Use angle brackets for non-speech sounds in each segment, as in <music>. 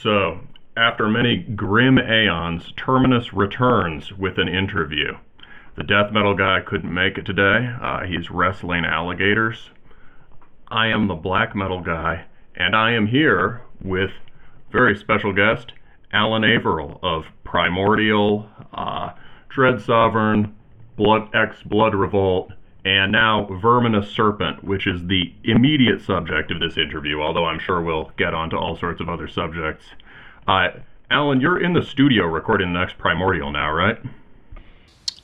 So, after many grim aeons, Terminus returns with an interview. The death metal guy couldn't make it today. Uh, he's wrestling alligators. I am the black metal guy, and I am here with very special guest Alan Averill of Primordial, uh, Dread Sovereign, Blood X Blood Revolt, and now Verminous Serpent, which is the immediate subject of this interview, although I'm sure we'll get onto all sorts of other subjects. Uh, Alan, you're in the studio recording the next Primordial now, right?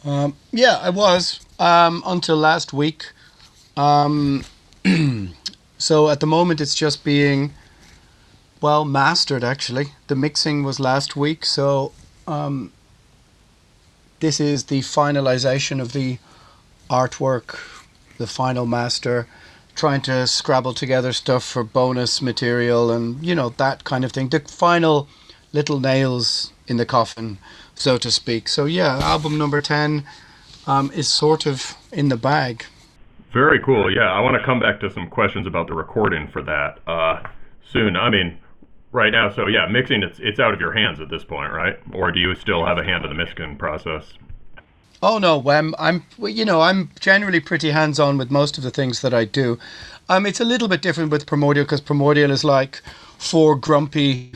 Um, yeah, I was um, until last week. Um, <clears throat> so at the moment, it's just being well mastered. Actually, the mixing was last week, so um, this is the finalization of the artwork, the final master, trying to scrabble together stuff for bonus material and you know that kind of thing. The final little nails in the coffin, so to speak. So yeah, album number ten um, is sort of in the bag. Very cool. Yeah, I want to come back to some questions about the recording for that uh, soon. I mean, right now, so yeah, mixing it's it's out of your hands at this point, right? Or do you still have a hand in the mixing process? Oh no, um, I'm you know I'm generally pretty hands on with most of the things that I do. Um, it's a little bit different with Primordial because Primordial is like four grumpy,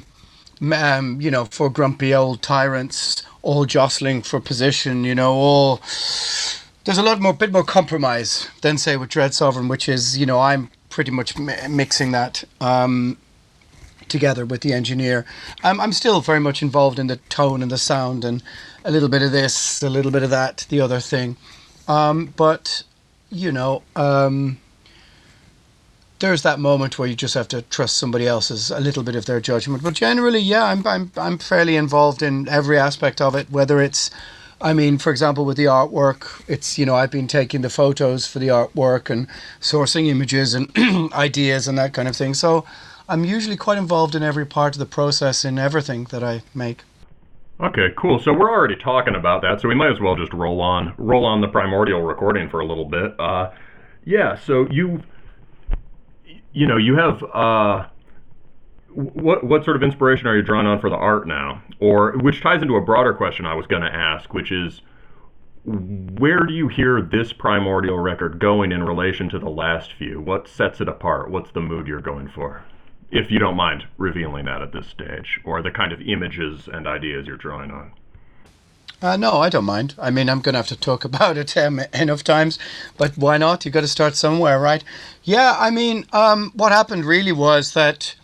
um, you know, four grumpy old tyrants all jostling for position. You know, all there's a lot more, bit more compromise than say with Dread Sovereign, which is you know I'm pretty much mixing that. Um, together with the engineer. Um, I'm still very much involved in the tone and the sound and a little bit of this, a little bit of that, the other thing. Um, but, you know, um, there's that moment where you just have to trust somebody else's, a little bit of their judgment. But generally, yeah, I'm, I'm, I'm fairly involved in every aspect of it, whether it's, I mean, for example, with the artwork, it's, you know, I've been taking the photos for the artwork and sourcing images and <clears throat> ideas and that kind of thing. So I'm usually quite involved in every part of the process in everything that I make. Okay, cool. So we're already talking about that, so we might as well just roll on roll on the primordial recording for a little bit. Uh, yeah. So you you know you have uh, what what sort of inspiration are you drawing on for the art now, or which ties into a broader question I was going to ask, which is where do you hear this primordial record going in relation to the last few? What sets it apart? What's the mood you're going for? If you don't mind revealing that at this stage, or the kind of images and ideas you're drawing on. Uh, no, I don't mind. I mean, I'm going to have to talk <laughs> about it um, enough times, but why not? You've got to start somewhere, right? Yeah, I mean, um, what happened really was that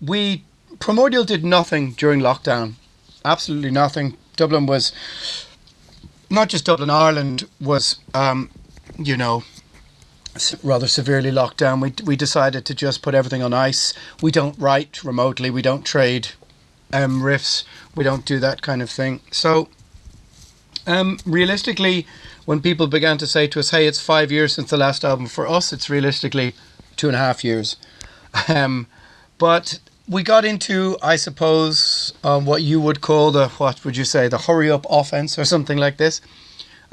we, Primordial did nothing during lockdown. Absolutely nothing. Dublin was, not just Dublin, Ireland was, um, you know, rather severely locked down, we, we decided to just put everything on ice. We don't write remotely, we don't trade um, riffs, we don't do that kind of thing. So, um, realistically, when people began to say to us, hey, it's five years since the last album, for us, it's realistically two and a half years. Um, but we got into, I suppose, um, what you would call the, what would you say, the hurry up offense or something like this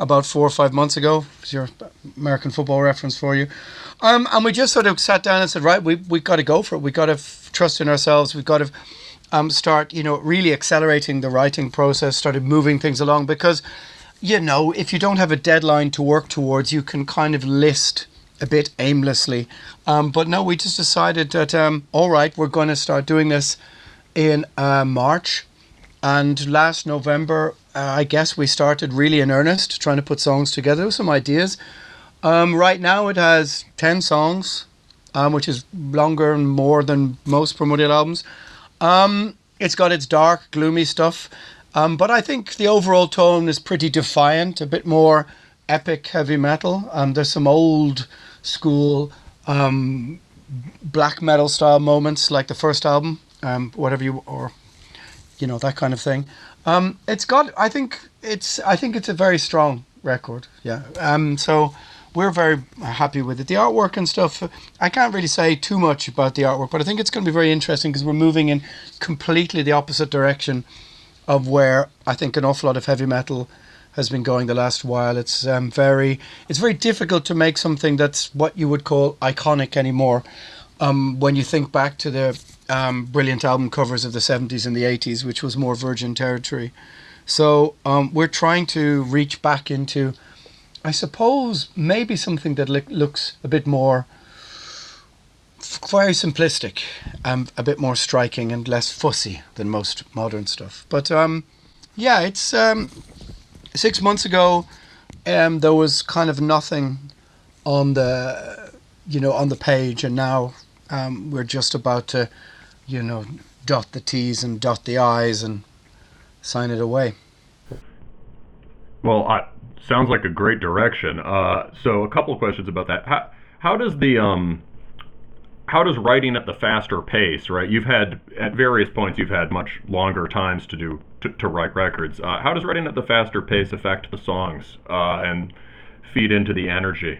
about four or five months ago. It's your American football reference for you. Um, and we just sort of sat down and said, right, we we got to go for it. We've got to f- trust in ourselves. We've got to um, start, you know, really accelerating the writing process. Started moving things along because, you know, if you don't have a deadline to work towards, you can kind of list a bit aimlessly. Um, but no, we just decided that um, all right, we're going to start doing this in uh, March. And last November, uh, I guess we started really in earnest, trying to put songs together, with some ideas. Um, right now, it has 10 songs, um, which is longer and more than most Primordial albums. Um, it's got its dark, gloomy stuff, um, but I think the overall tone is pretty defiant, a bit more epic heavy metal. Um, there's some old school um, black metal style moments, like the first album, whatever you, or you know, that kind of thing. Um, it's got. I think it's. I think it's a very strong record. Yeah. Um. So we're very happy with it. The artwork and stuff. I can't really say too much about the artwork, but I think it's going to be very interesting because we're moving in completely the opposite direction of where I think an awful lot of heavy metal has been going the last while. It's um, very. It's very difficult to make something that's what you would call iconic anymore. Um, when you think back to the um, brilliant album covers of the 70s and the 80s, which was more virgin territory. So um, we're trying to reach back into, I suppose, maybe something that li- looks a bit more very simplistic, and a bit more striking and less fussy than most modern stuff. But um, yeah, it's um, six months ago. Um, there was kind of nothing on the, you know, on the page, and now um, we're just about to, you know, dot the T's and dot the I's and sign it away. Well, I, sounds like a great direction. Uh, so, a couple of questions about that. How, how does the um, how does writing at the faster pace, right? You've had at various points you've had much longer times to do to, to write records. Uh, how does writing at the faster pace affect the songs uh, and feed into the energy?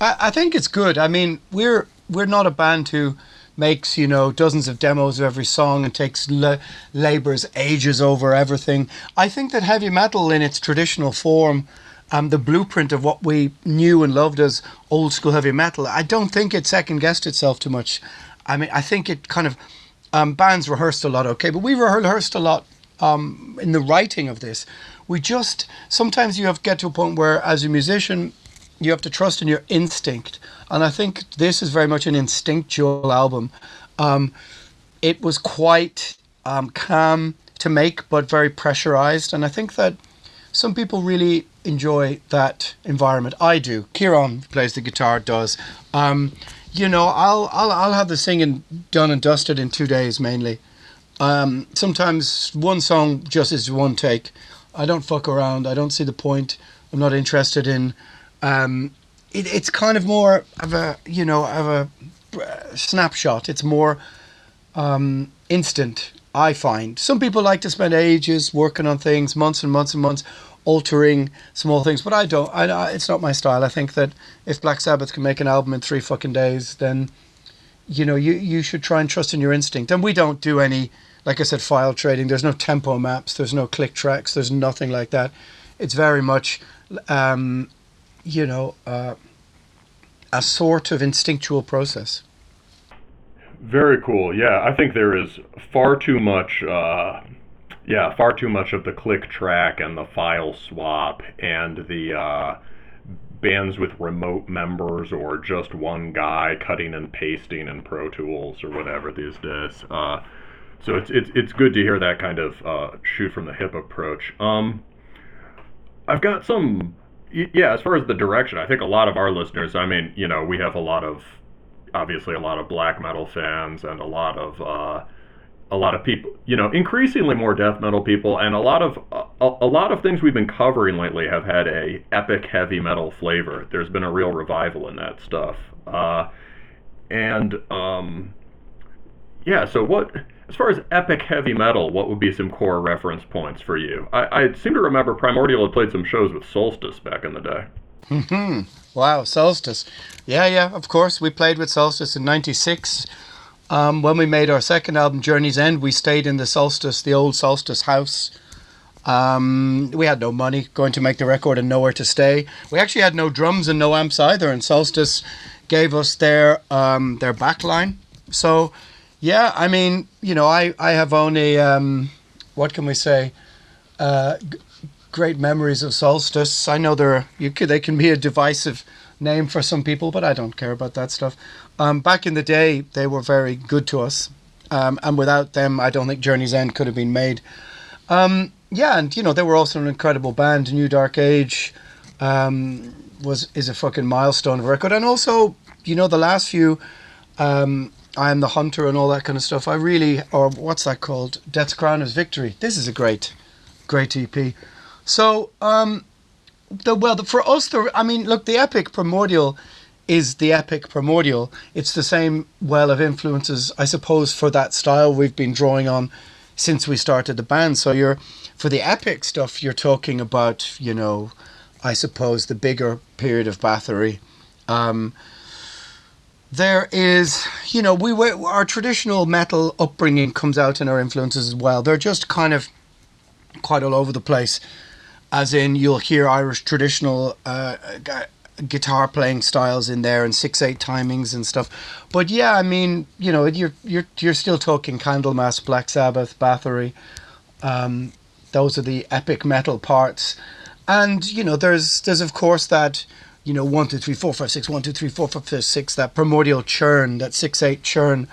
I, I think it's good. I mean, we're we're not a band who makes you know dozens of demos of every song and takes la- labors ages over everything. I think that heavy metal in its traditional form, um, the blueprint of what we knew and loved as old school heavy metal, I don't think it second guessed itself too much. I mean, I think it kind of um, bands rehearsed a lot, okay, but we rehearsed a lot um, in the writing of this. We just sometimes you have to get to a point where, as a musician, you have to trust in your instinct. And I think this is very much an instinctual album. Um, it was quite um, calm to make, but very pressurized. And I think that some people really enjoy that environment. I do. Kieran plays the guitar, does. Um, you know, I'll, I'll, I'll have the singing done and dusted in two days mainly. Um, sometimes one song just is one take. I don't fuck around. I don't see the point. I'm not interested in um, it, it's kind of more of a you know of a uh, snapshot. It's more um, instant. I find some people like to spend ages working on things, months and months and months, altering small things. But I don't. I, I, it's not my style. I think that if Black Sabbath can make an album in three fucking days, then you know you you should try and trust in your instinct. And we don't do any, like I said, file trading. There's no tempo maps. There's no click tracks. There's nothing like that. It's very much um, you know, uh, a sort of instinctual process. Very cool. Yeah, I think there is far too much. Uh, yeah, far too much of the click track and the file swap and the uh, bands with remote members or just one guy cutting and pasting in Pro Tools or whatever these days. Uh, so it's it's it's good to hear that kind of uh, shoot from the hip approach. Um, I've got some yeah, as far as the direction, I think a lot of our listeners, I mean, you know, we have a lot of, obviously, a lot of black metal fans and a lot of, uh, a lot of people, you know, increasingly more death metal people, and a lot of a, a, lot of things we've been covering lately have had a epic heavy metal flavor. There's been a real revival in that stuff, uh, and um, yeah. So what? As far as epic heavy metal, what would be some core reference points for you? I, I seem to remember Primordial had played some shows with Solstice back in the day. Hmm. Wow, Solstice. Yeah, yeah. Of course, we played with Solstice in '96. Um, when we made our second album, Journey's End, we stayed in the Solstice, the old Solstice house. Um, we had no money going to make the record and nowhere to stay. We actually had no drums and no amps either, and Solstice gave us their um, their backline. So yeah, I mean, you know, I, I have only, um, what can we say, uh, g- great memories of Solstice. I know they're, you could, they can be a divisive name for some people, but I don't care about that stuff. Um, back in the day, they were very good to us. Um, and without them, I don't think Journey's End could have been made. Um, yeah, and you know they were also an incredible band. New Dark Age um, was is a fucking milestone record, and also you know the last few um, I am the hunter and all that kind of stuff. I really, or what's that called? Death's Crown is Victory. This is a great, great EP. So, um, the well, the, for us, the I mean, look, the epic primordial is the epic primordial. It's the same well of influences, I suppose, for that style we've been drawing on since we started the band. So you're for the epic stuff, you're talking about, you know, I suppose the bigger period of Bathory. Um, there is, you know, we our traditional metal upbringing comes out in our influences as well. They're just kind of quite all over the place. As in, you'll hear Irish traditional uh, guitar playing styles in there and six eight timings and stuff. But yeah, I mean, you know, you're you're you're still talking Candlemass, Black Sabbath, Bathory. Um, those are the epic metal parts, and you know, there's there's of course that you know one two three four five six one two three four five six six that primordial churn that six eight churn.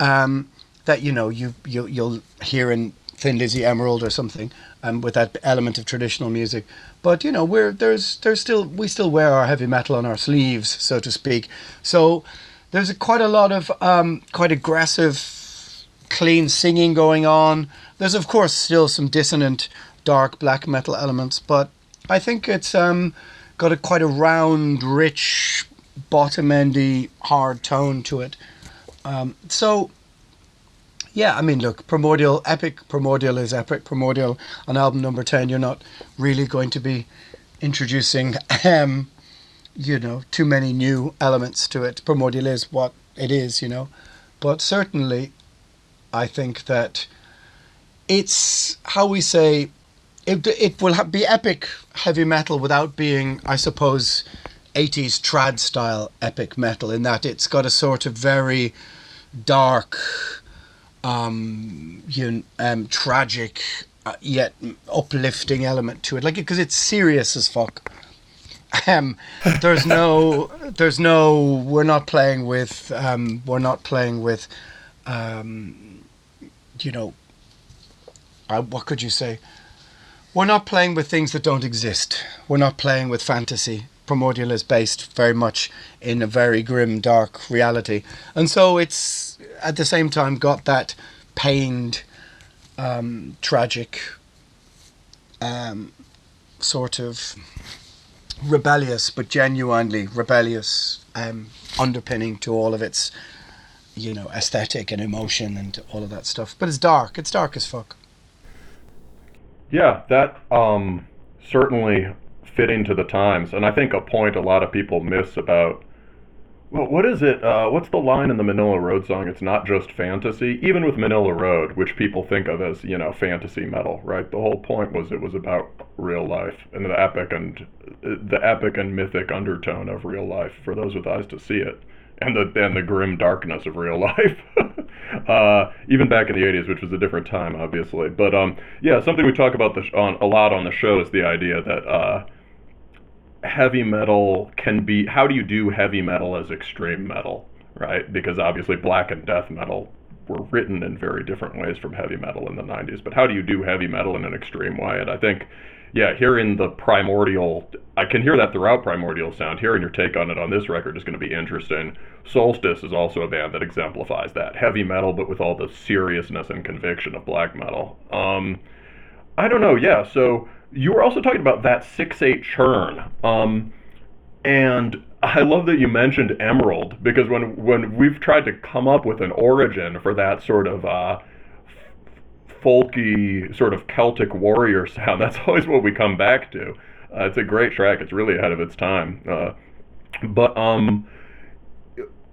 Um, that you know you you you'll hear in Thin Lizzy Emerald or something, um, with that element of traditional music. But you know, we're there's there's still we still wear our heavy metal on our sleeves, so to speak. So there's a, quite a lot of um, quite aggressive, clean singing going on. There's of course still some dissonant, dark black metal elements, but I think it's um, got a quite a round, rich, bottom endy, hard tone to it. Um, so yeah, I mean, look, Primordial, Epic Primordial is Epic Primordial on album number 10. You're not really going to be introducing, um, you know, too many new elements to it. Primordial is what it is, you know. But certainly, I think that it's how we say it, it will be epic heavy metal without being, I suppose, 80s trad style epic metal, in that it's got a sort of very dark um, you um, tragic uh, yet uplifting element to it, like because it's serious as fuck. Um, there's no, <laughs> there's no. We're not playing with. Um, we're not playing with. Um, you know. Uh, what could you say? We're not playing with things that don't exist. We're not playing with fantasy. Primordial is based very much in a very grim, dark reality, and so it's at the same time got that pained, um, tragic, um, sort of rebellious, but genuinely rebellious um, underpinning to all of its, you know, aesthetic and emotion and all of that stuff. But it's dark. It's dark as fuck. Yeah, that um, certainly fitting to the times, and I think a point a lot of people miss about well, what is it? Uh, what's the line in the Manilla Road song? It's not just fantasy. Even with Manilla Road, which people think of as you know fantasy metal, right? The whole point was it was about real life and the epic and the epic and mythic undertone of real life for those with eyes to see it, and the and the grim darkness of real <laughs> life. Uh, even back in the '80s, which was a different time, obviously. But um, yeah, something we talk about the, on a lot on the show is the idea that. Uh, heavy metal can be how do you do heavy metal as extreme metal right because obviously black and death metal were written in very different ways from heavy metal in the 90s but how do you do heavy metal in an extreme way and i think yeah hearing the primordial i can hear that throughout primordial sound. Hearing your take on it on this record is going to be interesting. Solstice is also a band that exemplifies that. Heavy metal but with all the seriousness and conviction of black metal. Um, i don't know yeah so you were also talking about that six eight churn, um, and I love that you mentioned Emerald because when when we've tried to come up with an origin for that sort of uh, folky sort of Celtic warrior sound, <laughs> that's always what we come back to. Uh, it's a great track. It's really ahead of its time. Uh, but um,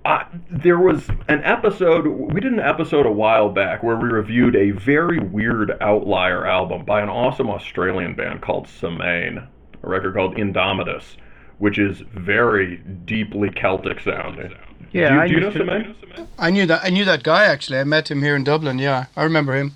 uh, there was an episode, we did an episode a while back where we reviewed a very weird outlier album by an awesome Australian band called Semaine, a record called Indomitus, which is very deeply Celtic sounding. Yeah, do you, I do you know used to- I knew that. I knew that guy actually. I met him here in Dublin. Yeah, I remember him.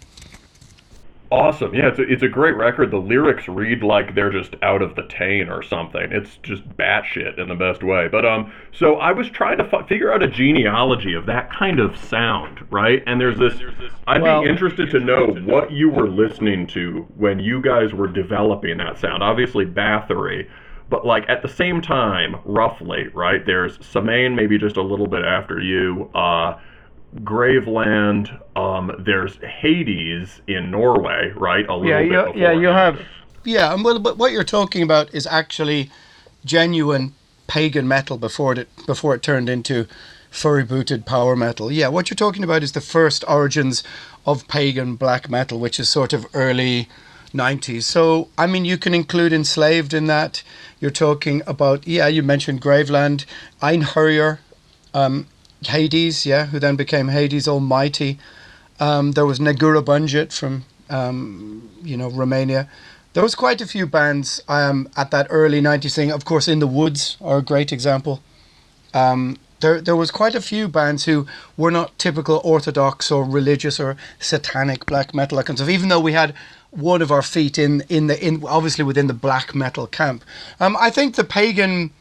Awesome. Yeah, it's a, it's a great record. The lyrics read like they're just out of the Táin or something. It's just batshit in the best way. But um, so I was trying to f- figure out a genealogy of that kind of sound, right? And there's this. I'd Well- be interested to know what you were listening to when you guys were developing that sound. Obviously, Bathory. But like at the same time, roughly, right? There's Semaine, maybe just a little bit after you. Uh, Graveland. Um, there's Hades in Norway, right? A little Yeah, bit you, before yeah, you have. Yeah, and well, but what you're talking about is actually genuine pagan metal before it before it turned into furry booted power metal. Yeah, what you're talking about is the first origins of pagan black metal, which is sort of early 90s. So, I mean, you can include Enslaved in that. You're talking about, yeah, you mentioned Graveland, Einherjer, um, Hades, yeah, who then became Hades Almighty. Um, there was Negură Bunget from, um, you know, Romania. There was quite a few bands um, at that early 90s thing. Of course, In the Woods are a great example. Um, there, there was quite a few bands who were not typical orthodox or religious or satanic black metal kind of even though we had one of our feet in, in the in obviously within the black metal camp. Um, I think the pagan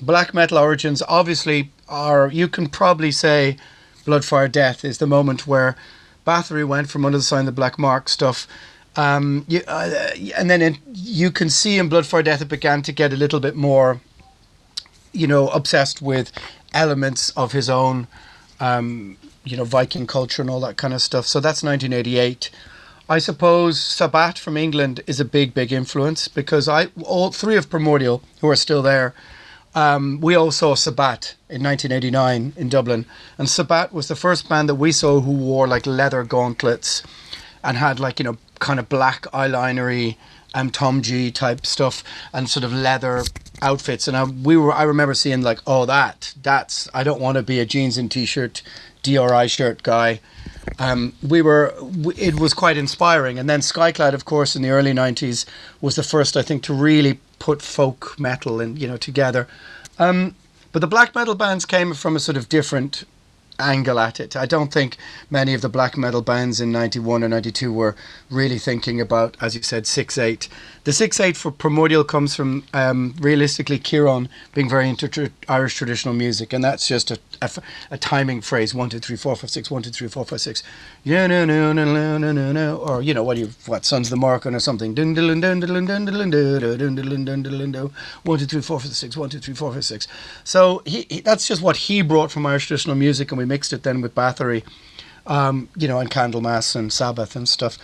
black metal origins obviously are you can probably say Bloodfire Death is the moment where Bathory went from under the sign of the black mark stuff um, you, uh, and then you can see in Bloodfire Death it began to get a little bit more, you know, obsessed with elements of his own, um, you know, Viking culture and all that kind of stuff. So that's 1988. I suppose Sabbat from England is a big, big influence because I all three of Primordial who are still there. Um, we all saw Sabbat in 1989 in Dublin, and Sabbat was the first band that we saw who wore like leather gauntlets and had like you know kind of black eyelinery um, Tom G type stuff and sort of leather outfits. And I, we were, I remember seeing like, oh, that, that's, I don't want to be a jeans and t-shirt, DRI shirt guy. Um, we were, it was quite inspiring. And then Skyclad, of course, in the early 90s was the first, I think, to really put folk metal and, you know, together. Um, but the black metal bands came from a sort of different angle at it. I don't think many of the black metal bands in 91 or 92 were really thinking about, as you said, 6 8. The 6 8 for Primordial comes from um, realistically Kieran being very into tr- Irish traditional music, and that's just a, a, a, timing phrase 1, 2, 3, 4, 5, 6, 1, 2, 3, 4, 5, 6. Yeah, no, no, no, no, no, no, no. Or, you know, what you what, Sons of the Morrigan or something. 1, 2, 3, 4, 5, 6, 1, 2, 3, 4, 5, 6. So he, he, that's just what he brought from Irish traditional music, and we mixed it then with Bathory, um, you know, and Candlemass and Sabbath and stuff.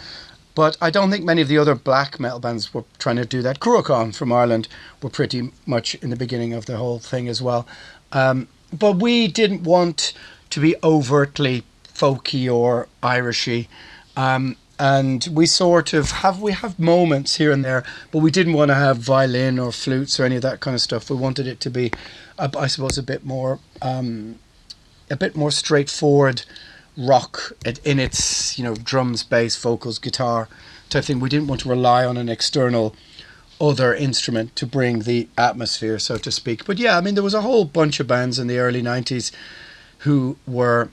But I don't think many of the other black metal bands were trying to do that. Cruachan from Ireland were pretty much in the beginning of the whole thing as well. Um, but we didn't want to be overtly folky or Irishy. Um, and we sort of have we have moments here and there, but we didn't want to have violin or flutes or any of that kind of stuff. We wanted it to be, I suppose, a bit more, um, a bit more straightforward rock in its you know drums, bass, vocals, guitar type thing. We didn't want to rely on an external other instrument to bring the atmosphere, so to speak. But yeah, I mean there was a whole bunch of bands in the early '90s who were.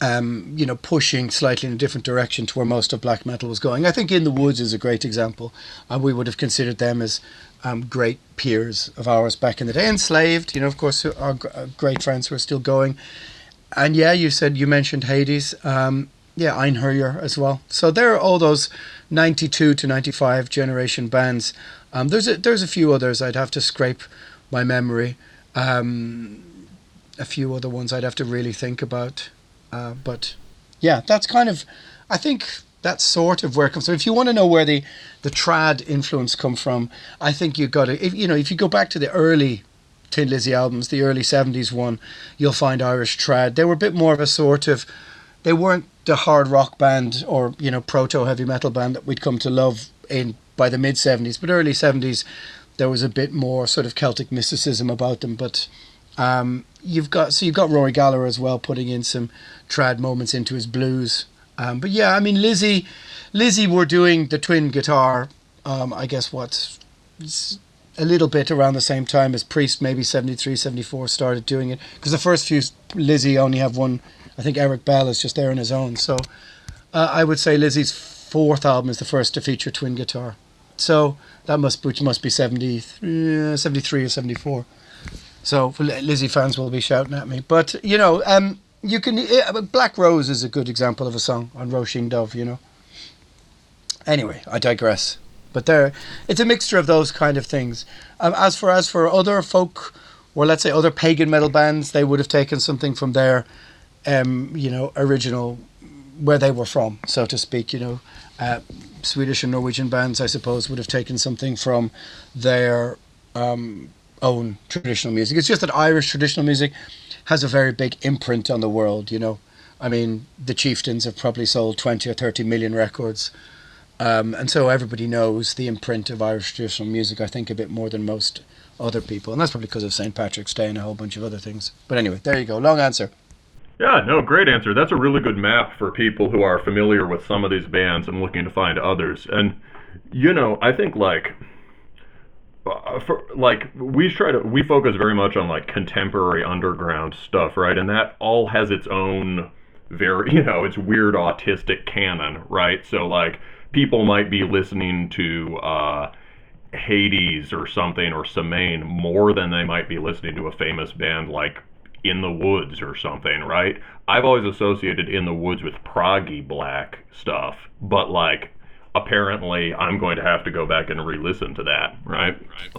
Um, you know, pushing slightly in a different direction to where most of black metal was going. I think In the Woods is a great example, and we would have considered them as um, great peers of ours back in the day. Enslaved, you know, of course, our great friends who are still going and yeah, you said you mentioned Hades. Um, yeah, Einherjer as well. So there are all those 92 to 95 generation bands. Um, there's a, there's a few others I'd have to scrape my memory. Um, a few other ones I'd have to really think about. Uh, but yeah, that's kind of, I think that's sort of where it comes from. If you want to know where the, the trad influence come from, I think you got to, if, you know, if you go back to the early Thin Lizzy albums, the early 70s one, you'll find Irish Trad. They were a bit more of a sort of, they weren't the hard rock band or, you know, proto heavy metal band that we'd come to love in by the mid 70s, but early 70s there was a bit more sort of Celtic mysticism about them. But um, you've got, so you've got Rory Gallagher as well putting in some trad moments into his blues. Um, but yeah, I mean, Lizzy, Lizzy were doing the twin guitar, um, I guess what, a little bit around the same time as Priest, maybe 73, 74, started doing it. Because the first few, Lizzy only have one, I think Eric Bell is just there on his own. So uh, I would say Lizzy's fourth album is the first to feature twin guitar. So that must which must be 70, uh, 73 or 74. So Lizzy fans will be shouting at me. But, you know, um, you can. Black Rose is a good example of a song on Róisín Dubh, you know. Anyway, I digress. But there, it's a mixture of those kind of things. Um, as for as for other folk, or let's say other pagan metal bands, they would have taken something from their, um, you know, original, where they were from, so to speak. You know, uh, Swedish and Norwegian bands, I suppose, would have taken something from their um, own traditional music. It's just that Irish traditional music has a very big imprint on the world. You know, I mean, the Chieftains have probably sold twenty or thirty million records. Um, and so everybody knows the imprint of Irish traditional music, I think, a bit more than most other people. And that's probably because of St. Patrick's Day and a whole bunch of other things. But anyway, there you go. Long answer. Yeah, no, great answer. That's a really good map for people who are familiar with some of these bands and looking to find others. And you know, I think like uh, for like we try to we focus very much on like contemporary underground stuff, right? And that all has its own very, <laughs> you know, it's weird autistic canon, right? So like people might be listening to uh Hades or something or Semaine more than they might be listening to a famous band like In the Woods or something, right? I've always associated In the Woods with proggy black stuff, but like apparently I'm going to have to go back and re-listen to that, right?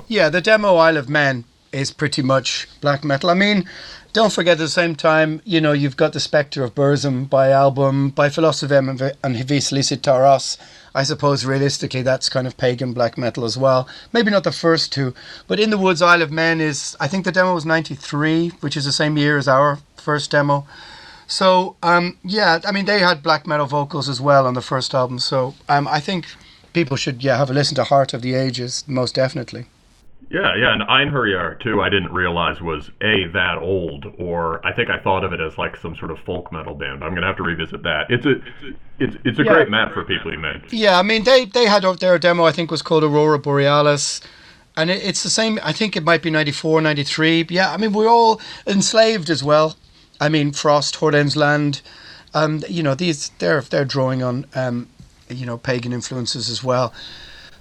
Yeah, the demo Isle of Men is pretty much black metal. I mean, don't forget at the same time, you know, you've got the Spectre of Burzum by album by Filosofem and, Hvis Lyset. I suppose realistically that's kind of pagan black metal as well. Maybe not the first two, but In the Woods Isle of Men is I think the demo was 93, which is the same year as our first demo. So um, yeah, I mean they had black metal vocals as well on the first album. So um, I think people should yeah have a listen to Heart of the Ages most definitely. Yeah, yeah, and Einherjer too. I didn't realize was a that old, or I think I thought of it as like some sort of folk metal band. I'm gonna have to revisit that. It's a, it's it's a Yeah. great map for people you made. Yeah, I mean they they had their demo I think was called Aurora Borealis. And it, it's the same. I think it might be 94, 93. Yeah, I mean we're all enslaved as well. I mean Frost, Hordanes Land. Um, you know these they're they're drawing on um, you know pagan influences as well.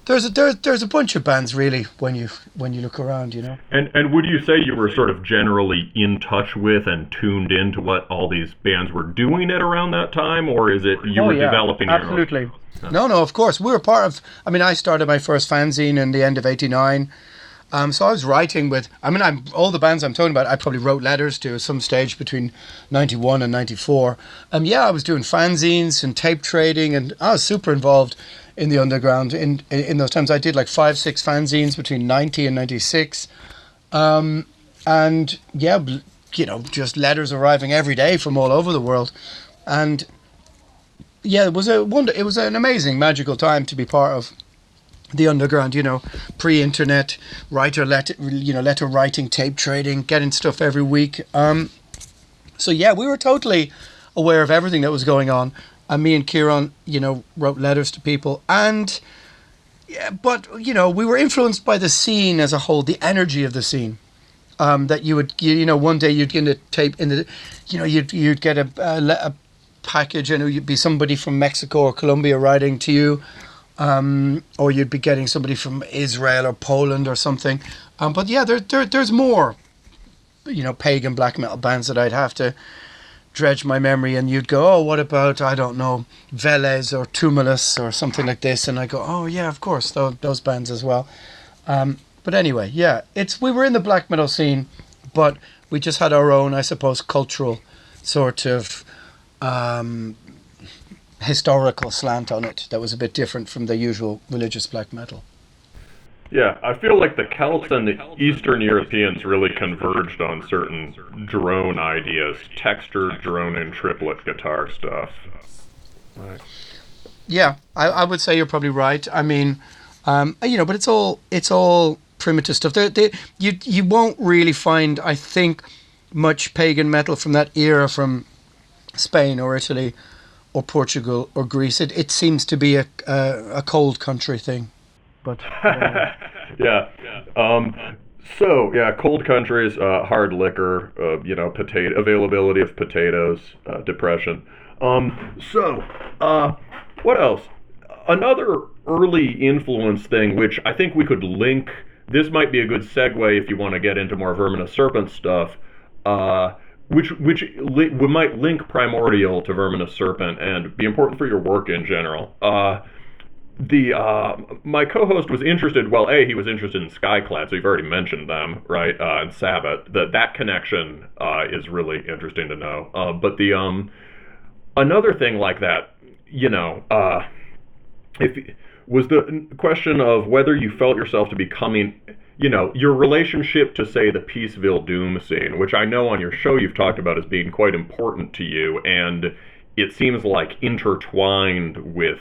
There's a there, there's a bunch of bands really when you when you look around. You know. And and would you say you were sort of generally in touch with and tuned into what all these bands were doing at around that time, or is it you Oh, were yeah, developing your own? absolutely. No, no, of course. We were part of. I mean, I started my first fanzine in the end of '89. Um, so I was writing with. I mean, I'm all the bands I'm talking about. I probably wrote letters to at some stage between '91 and '94. Um, yeah, I was doing fanzines and tape trading, and I was super involved in the underground. In in those times, I did like five, six fanzines between '90 and '96. Um, and yeah, you know, just letters arriving every day from all over the world, and yeah, it was a wonder. It was an amazing, magical time to be part of the underground. You know, pre-internet, writer letter, you know, letter writing, tape trading, getting stuff every week. Um, so yeah, we were totally aware of everything that was going on. And me and Kieran, you know, wrote letters to people, and yeah, but you know, we were influenced by the scene as a whole, the energy of the scene. Um, that you would, you, you know, one day you'd get a tape in the, you know, you'd you'd get a, a, a package and would be somebody from Mexico or Colombia writing to you, um, or you'd be getting somebody from Israel or Poland or something. Um, but yeah, there, there there's more, you know, pagan black metal bands that I'd have to dredge my memory, and you'd go, oh, what about I don't know, Veles or Tumulus or something like this, and I go, oh yeah, of course, those, those bands as well. Um, but anyway, yeah, it's we were in the black metal scene, but we just had our own, I suppose, cultural sort of um, historical slant on it that was a bit different from the usual religious black metal. Yeah, I feel like the Celts and the Eastern Europeans really converged on certain drone ideas, textured drone and triplet guitar stuff. Right. Yeah, I, I would say you're probably right. I mean, um, you know, but it's all it's all primitive stuff. They, they, you you won't really find, I think, much pagan metal from that era from Spain or Italy or Portugal or Greece. It, it seems to be a, a a cold country thing. But <laughs> yeah. Um, so yeah, cold countries, uh, hard liquor, uh, you know, potato availability of potatoes, uh, depression. Um, so uh, what else? Another early influence thing, which I think we could link. This might be a good segue if you want to get into more Verminous Serpent stuff. Uh, which which li- we might link primordial to Verminous Serpent and be important for your work in general. Uh, the uh, my co-host was interested. Well, a he was interested in Skyclad, so you've already mentioned them, right? Uh, and Sabbath. That that connection uh, is really interesting to know. Uh, but the um another thing like that, you know, uh, if was the question of whether you felt yourself to be coming, you know, your relationship to say the Peaceville Doom scene, which I know on your show you've talked about as being quite important to you, and it seems like intertwined with.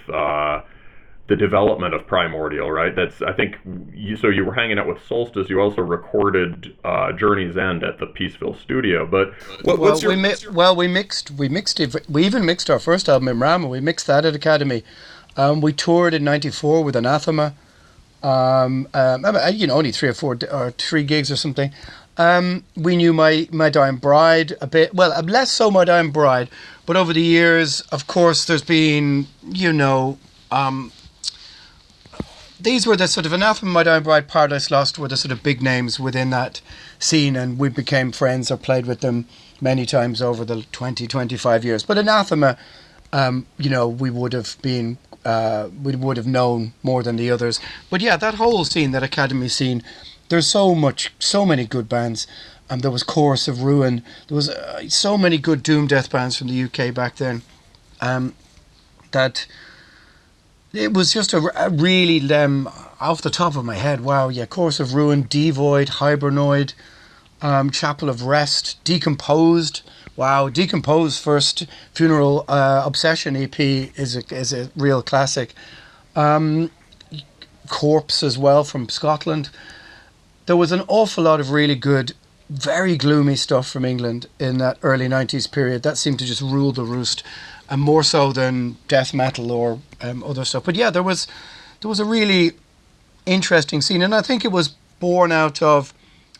Uh, the development of Primordial, right? That's I think you, so. You were hanging out with Solstice. You also recorded uh, Journey's End at the Peaceville studio. But what, well, what's your we mi- well we mixed we mixed it. We even mixed our first album Imrama. We mixed that at Academy. Um, we toured in '94 with Anathema. Um, um, you know, only three or four or three gigs or something. Um, we knew my my dying bride a bit. Well, less so my dying bride, but over the years, of course, there's been you know. These were the sort of anathema, my dying bride, Paradise Lost were the sort of big names within that scene, and we became friends or played with them many times over the 20, 25 years. But anathema, um, you know, we would have been uh, we would have known more than the others. But yeah, that whole scene, that academy scene, there's so much, so many good bands. Um, there was Chorus of Ruin. There was uh, so many good doom death bands from the UK back then. Um, that it was just a, a really um, off the top of my head. Wow, yeah, Chorus of Ruin, Devoid, Hibernoid, um, Chapel of Rest, Decomposed. Wow, Decomposed first funeral uh, obsession EP is a is a real classic. Um, Corpse as well from Scotland. There was an awful lot of really good, very gloomy stuff from England in that early '90s period. That seemed to just rule the roost, and more so than death metal or um, other stuff. But yeah, there was there was a really interesting scene, and I think it was born out of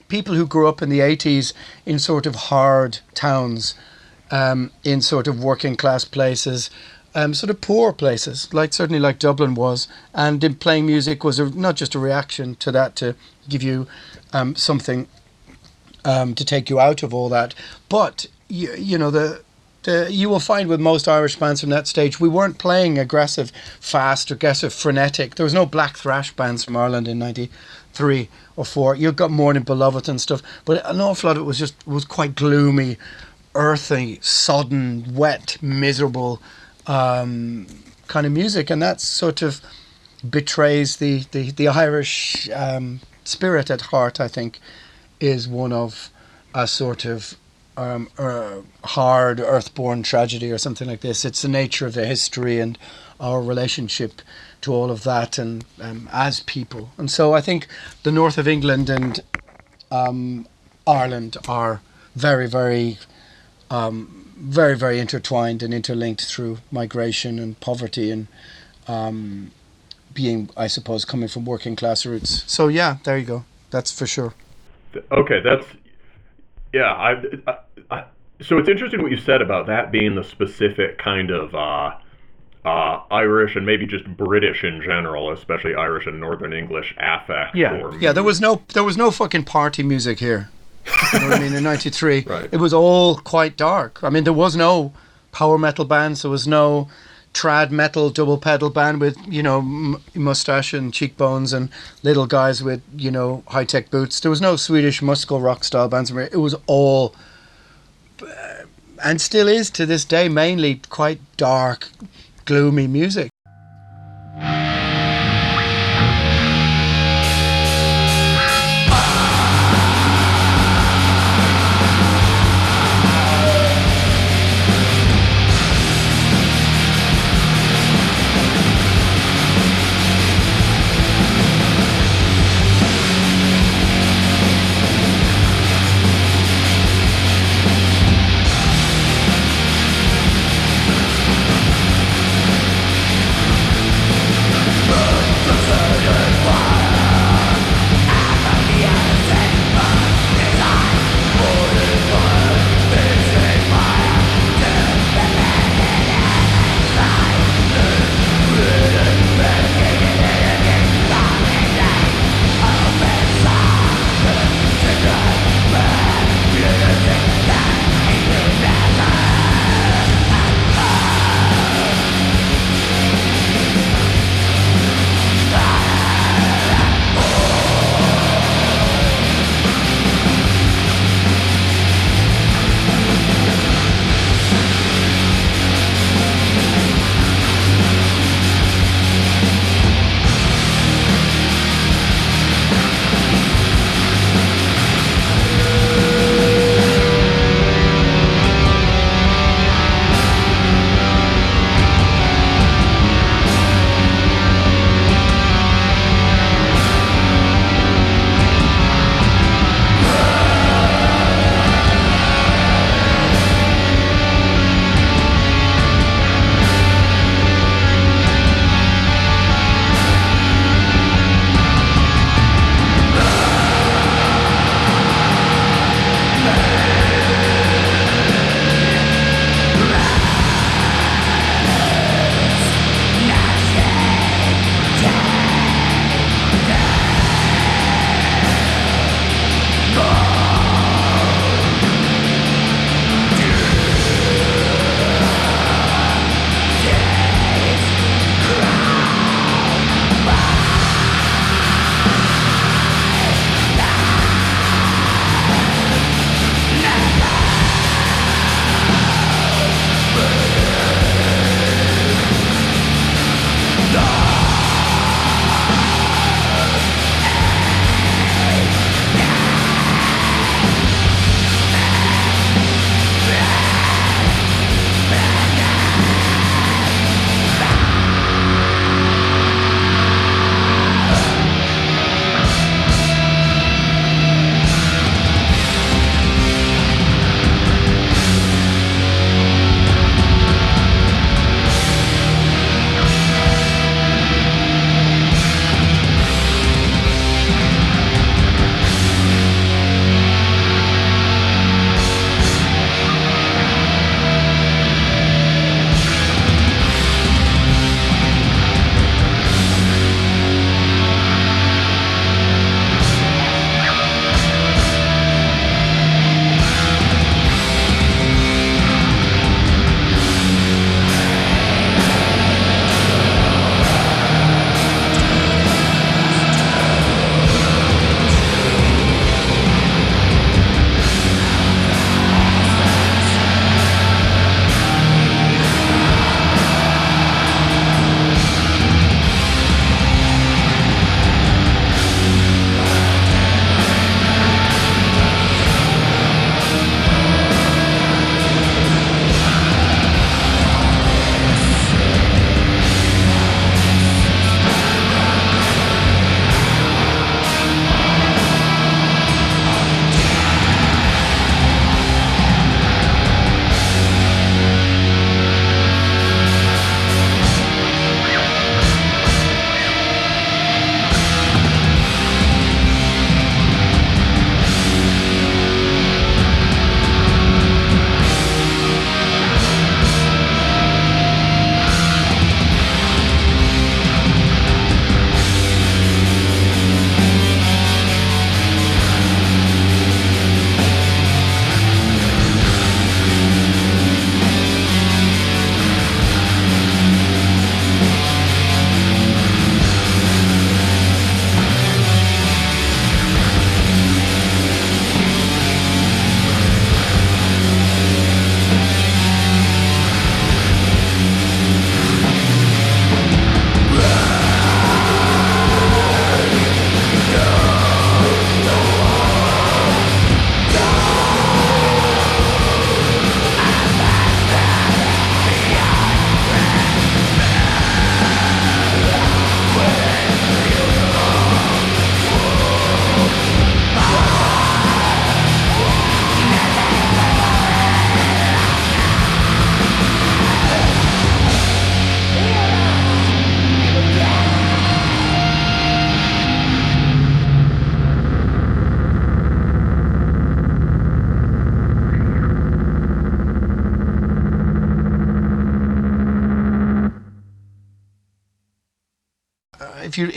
people who grew up in the 80s in sort of hard towns, um, in sort of working class places, um, sort of poor places, like certainly like Dublin was, and in playing music was a, not just a reaction to that to give you um, something um, to take you out of all that, but you know the the, you will find with most Irish bands from that stage, we weren't playing aggressive, fast, aggressive, frenetic. There was no black thrash bands from Ireland in '93 or four. You've got Mourning Beloveth and stuff, but an awful lot of it was just was quite gloomy, earthy, sodden, wet, miserable um, kind of music, and that sort of betrays the the, the Irish um, spirit at heart. I think is one of a sort of um, uh, hard earthborn tragedy or something like this. It's the nature of the history and our relationship to all of that and um, as people. And so I think the north of England and um, Ireland are very, very, um, very, very intertwined and interlinked through migration and poverty and um, being, I suppose, coming from working class roots. So yeah, there you go. That's for sure. Okay, that's yeah. I, I, I so it's interesting what you said about that being the specific kind of. Uh, uh, Irish and maybe just British in general, especially Irish and Northern English affect. Yeah, yeah. There was no there was no fucking party music here. you know what I mean? In '93, <laughs> right. it was all quite dark. I mean, there was no power metal bands. There was no trad metal double pedal band with you know m- mustache and cheekbones and little guys with you know high tech boots. There was no Swedish musical rock style bands. It was all, and still is to this day, mainly quite dark, gloomy music.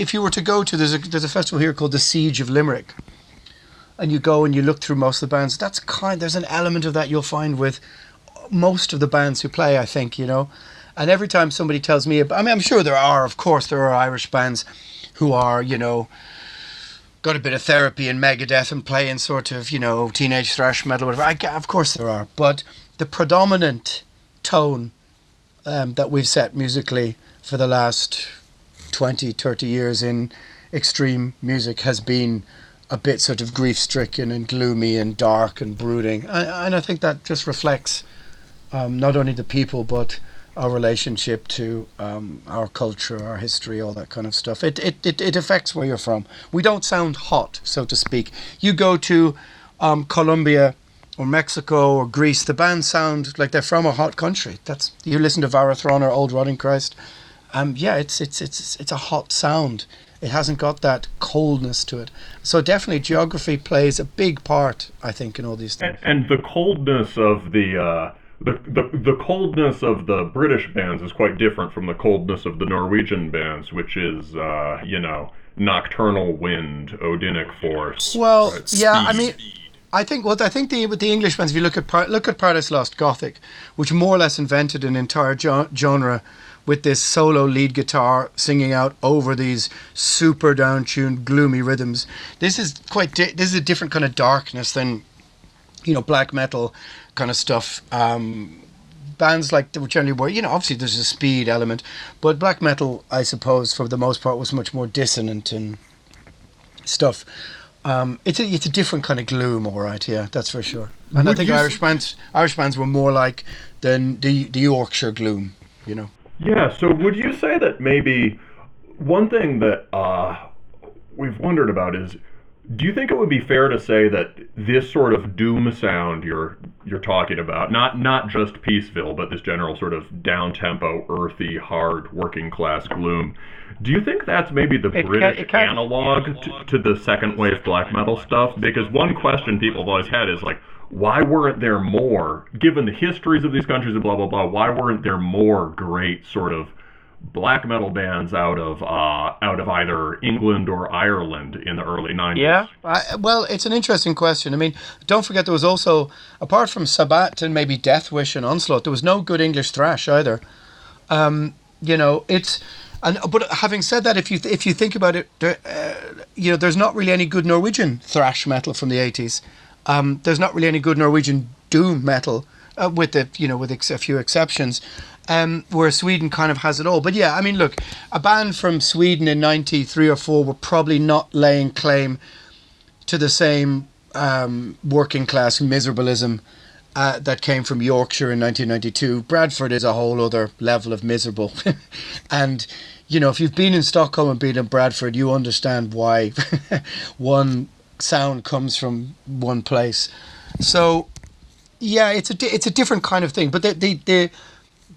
If you were to go to there's a there's a festival here called the Siege of Limerick, and you go and you look through most of the bands. That's kind. There's an element of that you'll find with most of the bands who play. I think you know, and every time somebody tells me, I mean, I'm sure there are. Of course, there are Irish bands who are you know got a bit of therapy in Megadeth and playing sort of you know teenage thrash metal. Whatever. I, of course there are, but the predominant tone um, that we've set musically for the last 20, 30 years in extreme music has been a bit sort of grief stricken and gloomy and dark and brooding. And, and I think that just reflects um, not only the people but our relationship to um, our culture, our history, all that kind of stuff. It, it, it, it affects where you're from. We don't sound hot, so to speak. You go to um, Colombia or Mexico or Greece, the bands sound like they're from a hot country. That's you listen to Varathron or Old Rotting Christ. Um, yeah, it's it's it's it's a hot sound. It hasn't got that coldness to it. So definitely, geography plays a big part, I think, in all these things. And, and the coldness of the. Uh the, the the coldness of the British bands is quite different from the coldness of the Norwegian bands, which is uh, you know nocturnal wind, Odinic force. Well, right, yeah, I mean, I think what I think the with the English bands, if you look at look at Paradise Lost Gothic, which more or less invented an entire jo- genre with this solo lead guitar singing out over these super down tuned gloomy rhythms. This is quite di- this is a different kind of darkness than you know black metal kind of stuff. Um, bands like which generally were you know obviously there's a speed element, but black metal I suppose for the most part was much more dissonant and stuff. Um, it's a it's a different kind of gloom, all right. Yeah, that's for sure. And Would I think Irish bands Irish bands were more like than the the Yorkshire gloom, you know. Yeah. So would you say that maybe one thing that uh, we've wondered about is do you think it would be fair to say that this sort of doom sound you're you're talking about, not not just Peaceville, but this general sort of down tempo, earthy, hard, working class gloom, do you think that's maybe the it British can, analog to, to the second wave black metal stuff? Because one question people have always had is like, why weren't there more, given the histories of these countries and blah blah blah? Why weren't there more great sort of black metal bands out of uh, out of either England or Ireland in the early 90s? Yeah, I, well, it's an interesting question. I mean, don't forget there was also, apart from Sabbat and maybe Deathwish and Onslaught, there was no good English thrash either. Um, you know, it's and but having said that, if you th- if you think about it, uh, you know, there's not really any good Norwegian thrash metal from the 80s. Um, there's not really any good Norwegian doom metal, uh, with the you know with ex- a few exceptions um, where Sweden kind of has it all. But yeah, I mean, look, a band from Sweden in '93 or four were probably not laying claim to the same um, working class miserableism uh, that came from Yorkshire in 1992. Bradford is a whole other level of miserable, <laughs> and you know, if you've been in Stockholm and been in Bradford, you understand why <laughs> one sound comes from one place. So, yeah, it's a it's a different kind of thing. But the the the,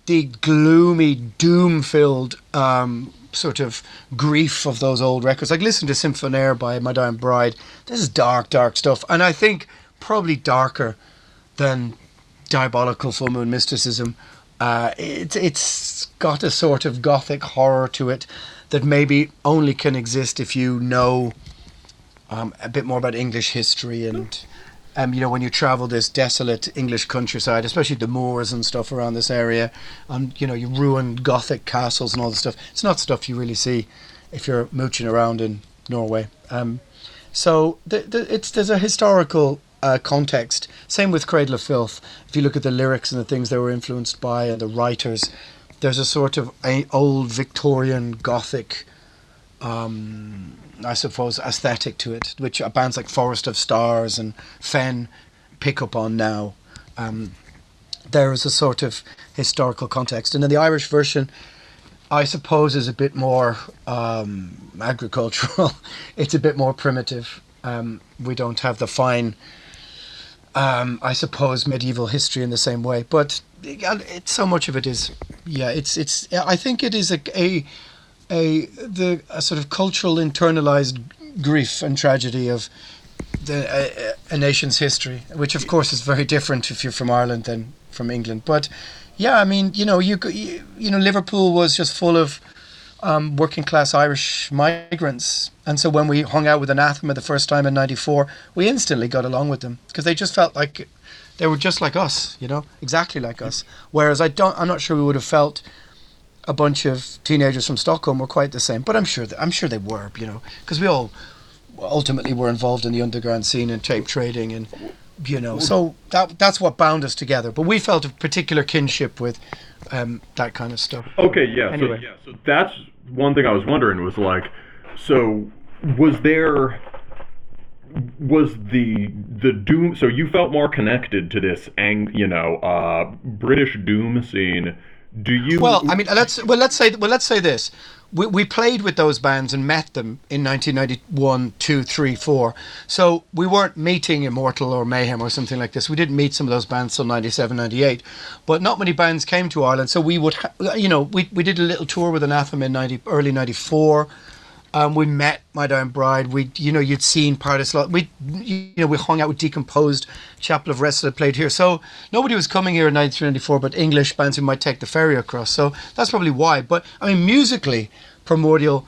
the gloomy, doom-filled um, sort of grief of those old records. Like listen to Symphonaire by My Dying Bride. This is dark, dark stuff, and I think probably darker than diabolical full moon mysticism. Uh, it, it's got a sort of gothic horror to it that maybe only can exist if you know um, a bit more about English history and um, you know, when you travel this desolate English countryside, especially the moors and stuff around this area, and you know, you ruined Gothic castles and all this stuff. It's not stuff you really see if you're mooching around in Norway. Um, so the, the, it's there's a historical uh, context. Same with Cradle of Filth. If you look at the lyrics and the things they were influenced by and the writers, there's a sort of a old Victorian Gothic um, I suppose, aesthetic to it, which bands like Forest of Stars and Fen pick up on now. Um, there is a sort of historical context, and then the Irish version, I suppose, is a bit more um, agricultural. <laughs> it's a bit more primitive. Um, we don't have the fine, um, I suppose, medieval history in the same way, but it, so much of it is, yeah, it's it's. I think it is a, a a the a sort of cultural internalized grief and tragedy of the a, a, nation's history, which of course is very different if you're from Ireland than from England. But yeah, I mean, you know, you you, know, Liverpool was just full of um, working class Irish migrants. And so when we hung out with Anathema the first time in '94, we instantly got along with them because they just felt like they were just like us, you know, exactly like us. Whereas I don't, I'm not sure we would have felt a bunch of teenagers from Stockholm were quite the same. But I'm sure that I'm sure they were, you know, because we all ultimately were involved in the underground scene and tape trading and you know so that that's what bound us together but we felt a particular kinship with um, that kind of stuff Okay, yeah. Anyway. So, yeah, so that's one thing I was wondering was like, so was there was the the doom? So you felt more connected to this, ang, you know, uh, British doom scene. Do you? well i mean let's well let's say well let's say this. We, we played with those bands and met them in 1991 2 3 4 so we weren't meeting immortal or mayhem or something like this. We didn't meet some of those bands till 97 98 but not many bands came to ireland. So we would ha- you know we, we did a little tour with anathema in 90 early 94 um, we met My Dying Bride. We, you know, you'd seen Paradise Lost. We, you know, we hung out with Decomposed, Chapel of Rest that played here. So nobody was coming here in 1994, but English bands who might take the ferry across. So that's probably why. But I mean, musically, Primordial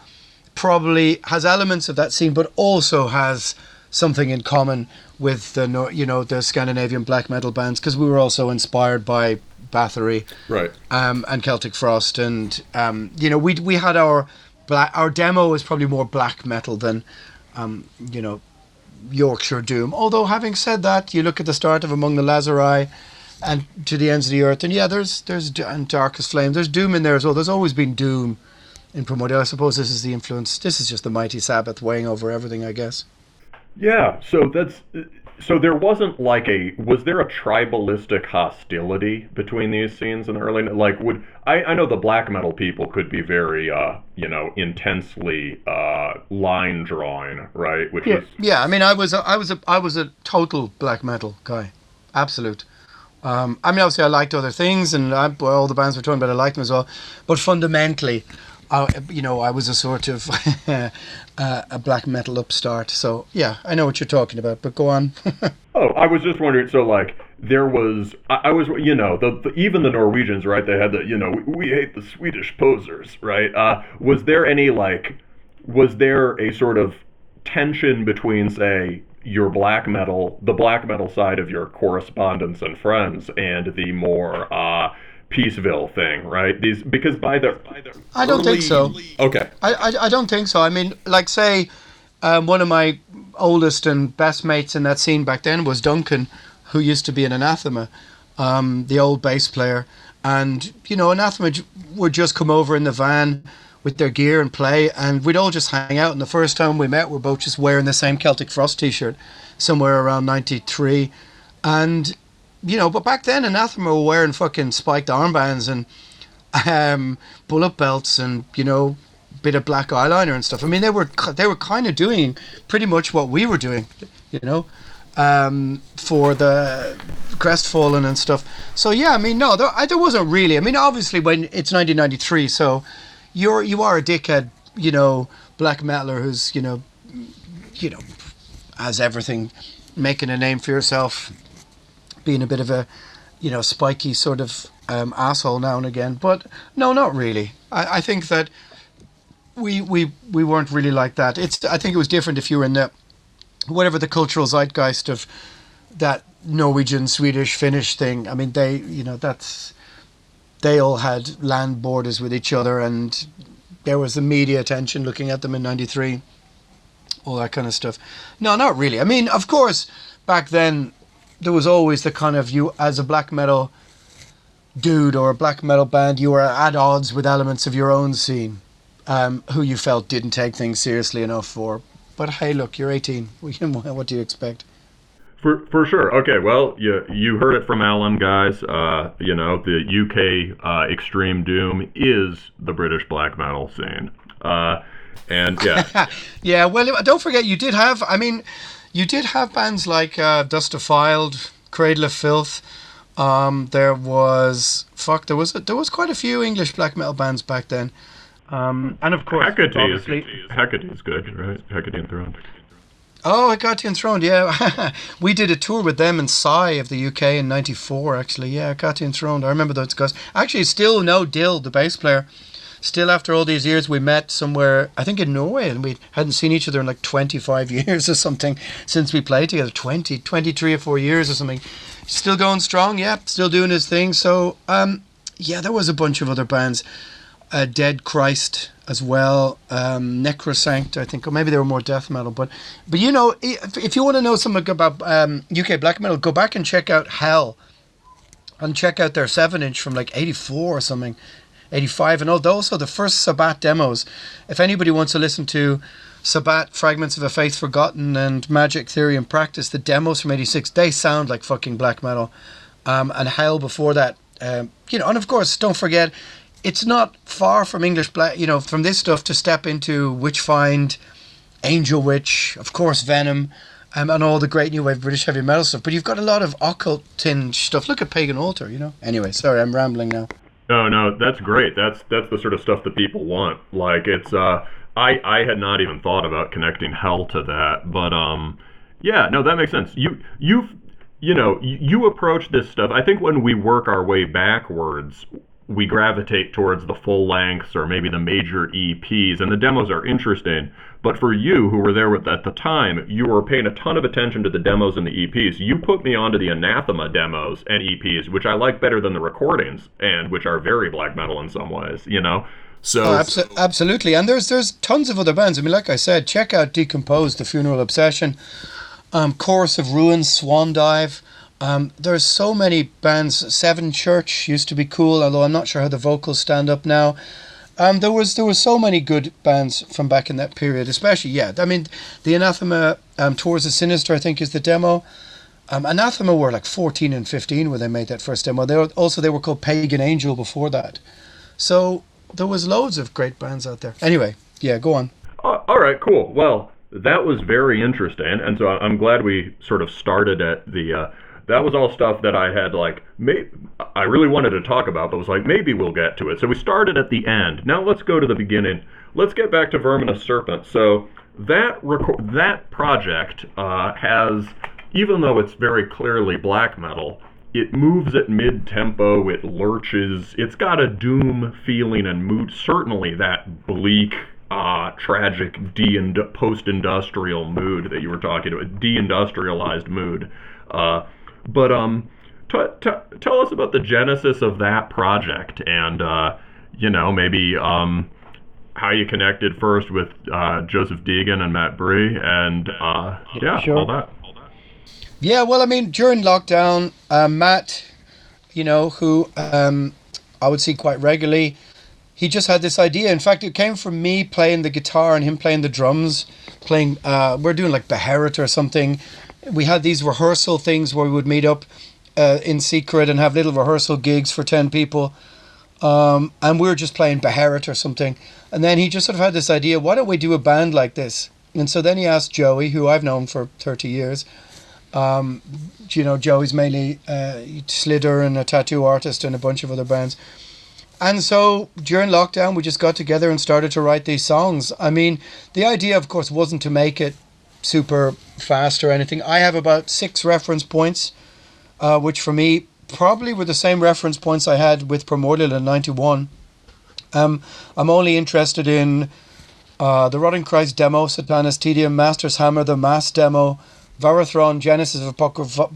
probably has elements of that scene, but also has something in common with the, you know, the Scandinavian black metal bands because we were also inspired by Bathory right. um, and Celtic Frost, and um, you know we we had our black our demo is probably more black metal than um, you know Yorkshire Doom. Although having said that, you look at the start of Among the Lazari and to the ends of the earth, and yeah, there's there's and Darkest Flame. There's Doom in there as well. There's always been Doom in Primordial. I suppose this is the influence. This is just the mighty Sabbath weighing over everything, I guess. Yeah, so that's so there wasn't like a was there a tribalistic hostility between these scenes in the early like would I, I know the black metal people could be very uh you know intensely uh line drawing right which was Yeah, I mean, I was a, I was a I was a total black metal guy, absolute. Um, I mean, obviously, I liked other things, and I, well, all the bands were talking about, I liked them as well. But fundamentally, I, you know, I was a sort of <laughs> uh, a black metal upstart. So yeah, I know what you're talking about. But go on. <laughs> Oh, I was just wondering. So, like, there was, I, I was, you know, the, the even the Norwegians, right? They had the, you know, we, we hate the Swedish posers, right? Uh, was there any like, was there a sort of tension between, say, your black metal, the black metal side of your correspondents and friends, and the more uh, Peaceville thing, right? These because by the, by the I don't think so. Okay. I, I, I don't think so. I mean, like, say, um, one of my oldest and best mates in that scene back then was Duncan, who used to be an Anathema, um, the old bass player. And, you know, Anathema j- would just come over in the van with their gear and play, and we'd all just hang out. And the first time we met, we're both just wearing the same Celtic Frost t shirt somewhere around 93. And, you know, but back then, Anathema were wearing fucking spiked armbands and um, bullet belts and, you know, bit of black eyeliner and stuff. I mean, they were they were kind of doing pretty much what we were doing, you know, um, for the crestfallen and stuff. So yeah, I mean, no, there, I, there wasn't really. I mean, obviously, when it's 1993, so you're you are a dickhead, you know, black metaler who's you know, you know, has everything, making a name for yourself, being a bit of a, you know, spiky sort of um, asshole now and again. But no, not really. I, I think that we we we weren't really like that. It's I think it was different if you were in the whatever the cultural zeitgeist of that Norwegian, Swedish, Finnish thing. I mean, they you know that's they all had land borders with each other, and there was the media attention looking at them in '93, all that kind of stuff. No, not really. I mean, of course, back then there was always the kind of you as a black metal dude or a black metal band, you were at odds with elements of your own scene um, who you felt didn't take things seriously enough for. But hey, look, you're 18. <laughs> What do you expect? For for sure. Okay. Well, you you heard it from Alan, guys. Uh, you know the UK uh, extreme doom is the British black metal scene. Uh, and yeah, <laughs> Yeah, well, don't forget, you did have, I mean, you did have bands like uh, Thus Defiled, Cradle of Filth. Um, there was, fuck, there was there was quite a few English black metal bands back then. Um, and of course, Hecate is Hecate is good, right? Hecate enthroned. Oh, I got you enthroned. Yeah, <laughs> we did a tour with them in Psy of the UK in '94. Actually, yeah, you enthroned. I remember those guys. Actually, still no Dill, the bass player, still after all these years, we met somewhere, I think in Norway, and we hadn't seen each other in like 25 <laughs> years or something since we played together 20, 23 or four years or something. Still going strong, yeah, still doing his thing. So, um, yeah, there was a bunch of other bands. Uh, Dead Christ as well, um, Necrosanct, I think, or maybe they were more death metal. But, but you know, if, if you want to know something about um, UK black metal, go back and check out Hell, and check out their seven inch from like '84 or something, '85, and also the first Sabbat demos. If anybody wants to listen to Sabbat, Fragments of a Faith Forgotten, and Magic Theory and Practice, the demos from '86, they sound like fucking black metal. Um, and Hell before that, um, you know, and of course, don't forget it's not far from English black, you know, from this stuff to step into Witchfynde, Angel Witch, of course, Venom, um, and all the great new wave British heavy metal stuff. But you've got a lot of occult tinge stuff. Look at Pagan Altar, you know. Anyway, sorry, I'm rambling now. No, no, that's great. That's that's the sort of stuff that people want. Like it's, uh, I I had not even thought about connecting hell to that, but um, yeah, no, that makes sense. You you you know you approach this stuff. I think when we work our way backwards, we gravitate towards the full lengths or maybe the major EPs, and the demos are interesting. But for you, who were there with, at the time, you were paying a ton of attention to the demos and the EPs. You put me onto the Anathema demos and EPs, which I like better than the recordings, and which are very black metal in some ways. You know. So oh, abso- absolutely, and there's there's tons of other bands. I mean, like I said, check out Decomposed, The Funeral Obsession, um, Chorus of Ruins, Swan Dive. Um, there's so many bands. Seven Church used to be cool, although I'm not sure how the vocals stand up now. Um, there was there was so many good bands from back in that period, especially yeah. I mean, the Anathema um, Tours of Sinister, I think, is the demo. Um, Anathema were like 14 and 15 when they made that first demo. They were, also they were called Pagan Angel before that. So there was loads of great bands out there. Anyway, yeah, go on. Uh, all right, cool. Well, that was very interesting, and so I'm glad we sort of started at the. Uh, that was all stuff that I had like may, I really wanted to talk about, but was like maybe we'll get to it. So we started at the end. Now let's go to the beginning. Let's get back to Verminous Serpent. So that record that project uh, has, even though it's very clearly black metal, it moves at mid tempo. It lurches. It's got a doom feeling and mood. Certainly that bleak uh, tragic de post-industrial mood that you were talking about, deindustrialized mood. Uh, but um, t- t- tell us about the genesis of that project, and uh, you know maybe um, how you connected first with uh, Joseph Deegan and Matt Bree, and uh, yeah, sure. all that. Yeah, well, I mean, during lockdown, uh, Matt, you know, who um, I would see quite regularly, he just had this idea. In fact, it came from me playing the guitar and him playing the drums, playing. Uh, we're doing like Beherit or something, we had these rehearsal things where we would meet up uh, in secret and have little rehearsal gigs for 10 people. Um, and we were just playing Beherit or something. And then he just sort of had this idea why don't we do a band like this? And so then he asked Joey, who I've known for 30 years. Um, you know, Joey's mainly uh, Slither and a tattoo artist and a bunch of other bands. And so during lockdown, we just got together and started to write these songs. I mean, the idea, of course, wasn't to make it super fast or anything. I have about six reference points, uh, which for me probably were the same reference points I had with Primordial in 91. Um, I'm only interested in uh, the Rotting Christ demo, Satanas Tedium, Master's Hammer, the Mass demo, Varathron, Genesis of Apocryphal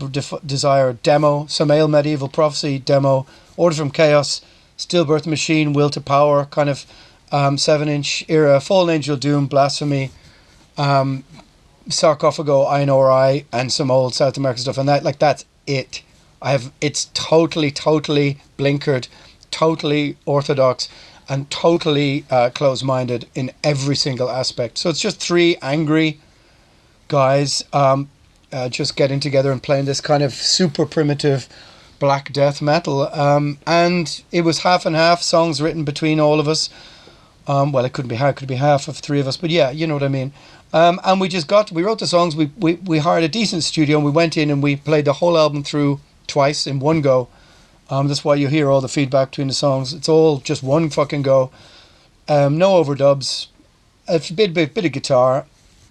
Desire demo, Samael Medieval Prophecy demo, Order from Chaos, Stillbirth Machine, Will to Power, kind of um, 7 inch era, Fallen Angel Doom, Blasphemy, um, sarcophago I and some old South American stuff and that like that's it. I have it's totally totally blinkered, totally orthodox, and totally uh, close-minded in every single aspect. So it's just three angry guys um, uh, just getting together and playing this kind of super primitive black death metal. Um, and it was half and half songs written between all of us. Um, well, it couldn't be half, it could be half of three of us, but yeah, you know what I mean. Um, and we just got, we wrote the songs, we, we, we hired a decent studio and we went in and we played the whole album through twice in one go. Um, that's why you hear all the feedback between the songs. It's all just one fucking go. Um, no overdubs, a bit, bit, bit of guitar,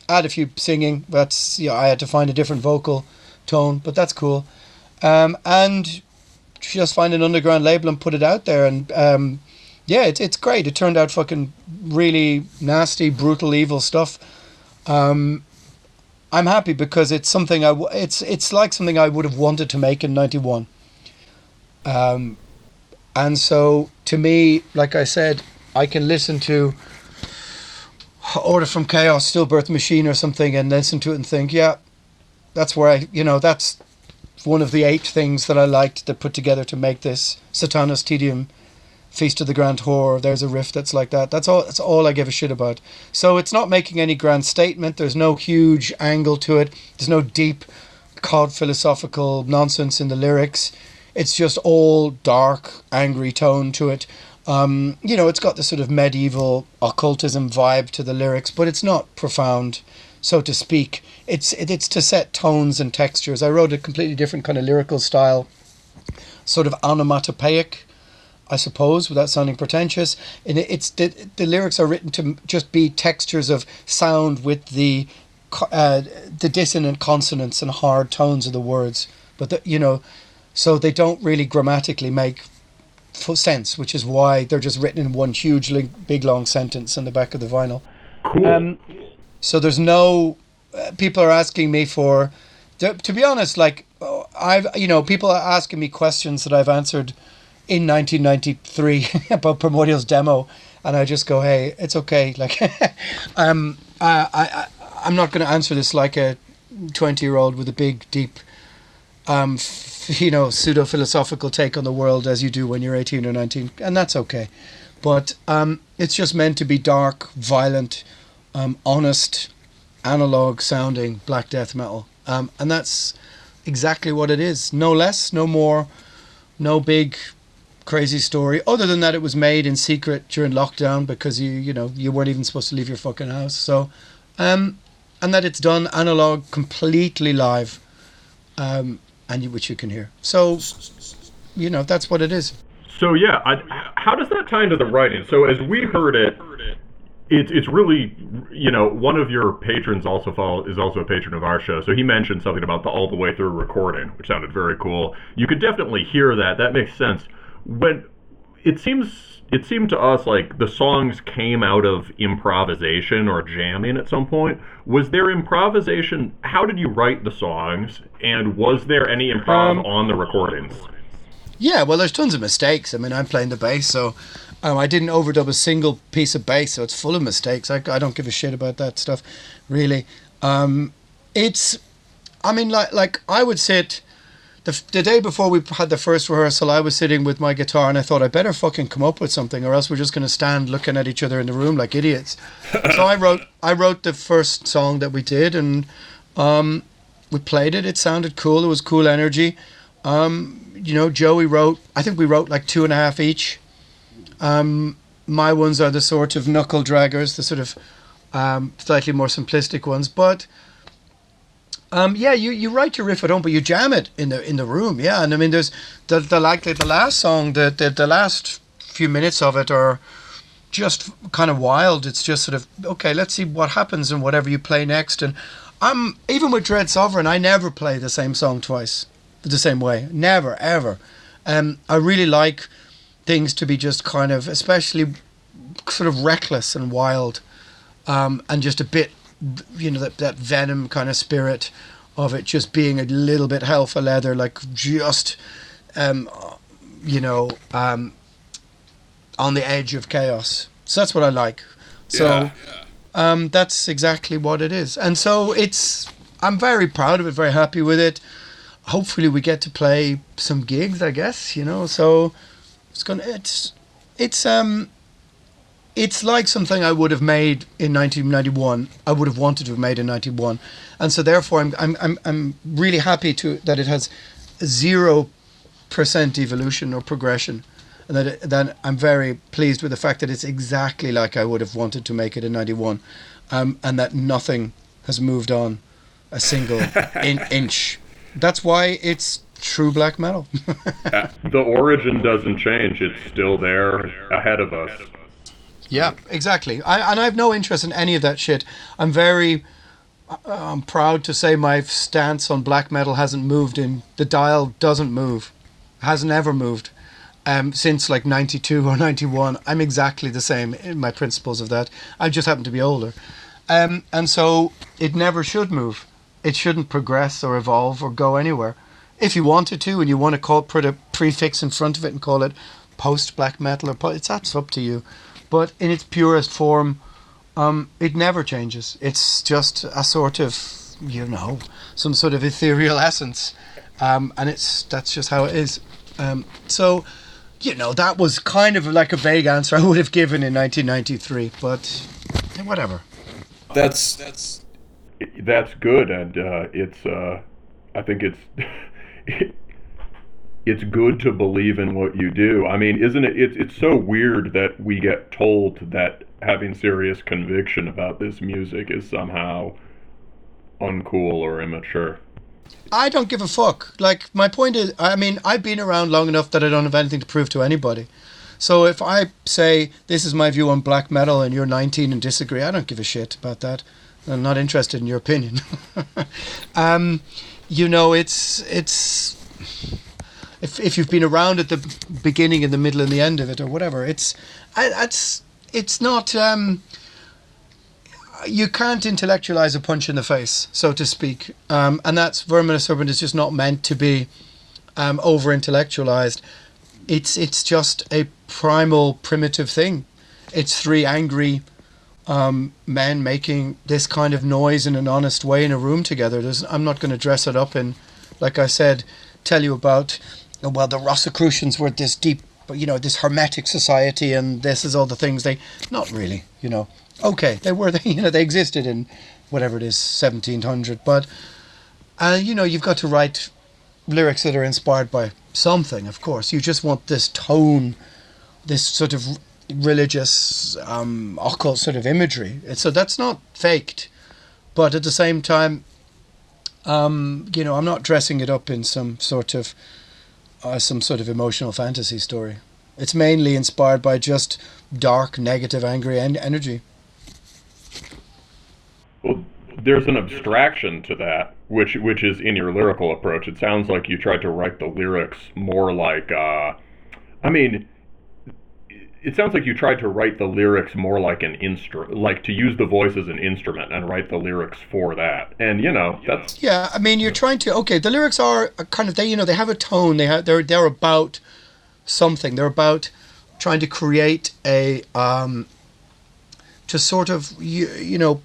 add a few singing. That's, yeah, I had to find a different vocal tone, but that's cool. Um, and just find an underground label and put it out there. And um, yeah, it's it's great. It turned out fucking really nasty, brutal, evil stuff. Um, I'm happy because it's something I w- it's it's like something I would have wanted to make in '91. Um, and so to me, like I said, I can listen to Order from Chaos, Stillbirth Machine, or something, and listen to it and think, yeah, that's where I, you know, that's one of the eight things that I liked that put together to make this Satanas Tedium Feast of the Grand Whore. There's a riff that's like that. That's all. That's all I give a shit about. So it's not making any grand statement. There's no huge angle to it. There's no deep, cod philosophical nonsense in the lyrics. It's just all dark, angry tone to it. Um, you know, it's got the sort of medieval occultism vibe to the lyrics, but it's not profound, so to speak. It's it, it's to set tones and textures. I wrote a completely different kind of lyrical style, sort of onomatopoeic, I suppose, without sounding pretentious. And it, it's the, the lyrics are written to just be textures of sound with the uh, the dissonant consonants and hard tones of the words. But the, you know, so they don't really grammatically make sense, which is why they're just written in one huge, big, long sentence on the back of the vinyl. Cool. Um, so there's no. Uh, people are asking me for. To, to be honest, like uh, I've, you know, people are asking me questions that I've answered in 1993 <laughs> about Primordial's demo, and I just go, "Hey, it's okay." <laughs> Like, um, I, I, I'm not going to answer this like a 20 year old with a big, deep, um, f- you know, pseudo philosophical take on the world as you do when you're 18 or 19, and that's okay. But um, it's just meant to be dark, violent, um, honest, analog sounding black death metal, um, and that's exactly what it is. No less, no more, no big crazy story. Other than that, it was made in secret during lockdown because you you know you weren't even supposed to leave your fucking house. So, um, and that it's done analog, completely live, um, and you, which you can hear. So, you know that's what it is. So yeah, I, how does that tie into the writing? So as we heard it, it's it's really you know one of your patrons also follow, is also a patron of our show. So he mentioned something about the all the way through recording, which sounded very cool. You could definitely hear that. That makes sense. When it seems it seemed to us like the songs came out of improvisation or jamming at some point. Was there improvisation? How did you write the songs? And was there any improv um, on the recordings? Yeah, well, there's tons of mistakes. I mean, I'm playing the bass, so um, I didn't overdub a single piece of bass, so it's full of mistakes. I, I don't give a shit about that stuff, really. Um, it's, I mean, like like I would sit the, the day before we had the first rehearsal, I was sitting with my guitar and I thought I better fucking come up with something, or else we're just going to stand looking at each other in the room like idiots. so I wrote I wrote the first song that we did, and um, we played it. It sounded cool. It was cool energy. Um, you know, Joey wrote. I think we wrote like two and a half each. Um, my ones are the sort of knuckle draggers, the sort of um, slightly more simplistic ones, but um, yeah, you, you write your riff at home, but you jam it in the in the room. Yeah, and I mean, there's the the like the, the last song, the, the the last few minutes of it are just kind of wild. It's just sort of okay. Let's see what happens and whatever you play next. And I'm even with Dread Sovereign, I never play the same song twice, the same way. Never ever. Um, I really like things to be just kind of, especially sort of reckless and wild, um, and just a bit you know that that venom kind of spirit of it just being a little bit hell for leather, like just um, you know um, on the edge of chaos. So that's what I like. So yeah, yeah. Um, that's exactly what it is, and so it's. I'm very proud of it, very happy with it. Hopefully, we get to play some gigs. I guess you know. So it's gonna. It's it's um it's like something I would have made in 1991. I would have wanted to have made in 91, and so therefore I'm I'm I'm, I'm really happy to that it has zero percent evolution or progression, and that it, that I'm very pleased with the fact that it's exactly like I would have wanted to make it in 91, um, and that nothing has moved on a single <laughs> in, inch. That's why it's true black metal. <laughs> the origin doesn't change; it's still there ahead of us. Yeah, exactly. I, and I have no interest in any of that shit. I'm very, uh, I'm proud to say my stance on black metal hasn't moved in, the dial doesn't move, hasn't ever moved. um, since like 92 or 91. I'm exactly the same in my principles of that. I just happen to be older. Um, and so it never should move. It shouldn't progress or evolve or go anywhere. If you wanted to and you want to call put a prefix in front of it and call it post black metal or po- it's that's up to you. But in its purest form, um, it never changes. It's just a sort of you know some sort of ethereal <laughs> essence, um, and it's that's just how it is. Um, so you know, that was kind of like a vague answer I would have given in 1993, but whatever. That's that's that's good, and uh, it's. Uh, I think it's. <laughs> it's good to believe in what you do. I mean, isn't it? It's it's so weird that we get told that having serious conviction about this music is somehow uncool or immature. I don't give a fuck. Like my point is, I mean, I've been around long enough that I don't have anything to prove to anybody. So if I say this is my view on black metal and you're 19 and disagree, I don't give a shit about that. I'm not interested in your opinion. <laughs> um, you know, it's it's if if you've been around at the beginning and the middle and the end of it or whatever, it's it's it's not. Um, you can't intellectualize a punch in the face, so to speak. Um, and that's Verminous Serpent is just not meant to be um, over intellectualized. It's it's just a primal, primitive thing. It's three angry um, men making this kind of noise in an honest way in a room together. There's, I'm not going to dress it up in, like I said, tell you about. Well, the Rosicrucians were this deep, you know, this hermetic society, and this is all the things they. Not really, you know okay, they were, <laughs> they, you know, they existed in whatever it is, 1700. But, uh, you know, you've got to write lyrics that are inspired by something, of course. You just want this tone, this sort of religious, um, occult sort of imagery. So that's not faked. But at the same time, um, you know, I'm not dressing it up in some sort of uh, some sort of emotional fantasy story. It's mainly inspired by just dark, negative, angry en- energy. Well, there's an abstraction to that, which which is in your lyrical approach. It sounds like you tried to write the lyrics more like, uh, I mean, it sounds like you tried to write the lyrics more like an instrument, like to use the voice as an instrument and write the lyrics for that. And you know, that's yeah. I mean, you're trying to okay. The lyrics are kind of they, you know, they have a tone. They have they're they're about something. They're about trying to create a um, to sort of you, you know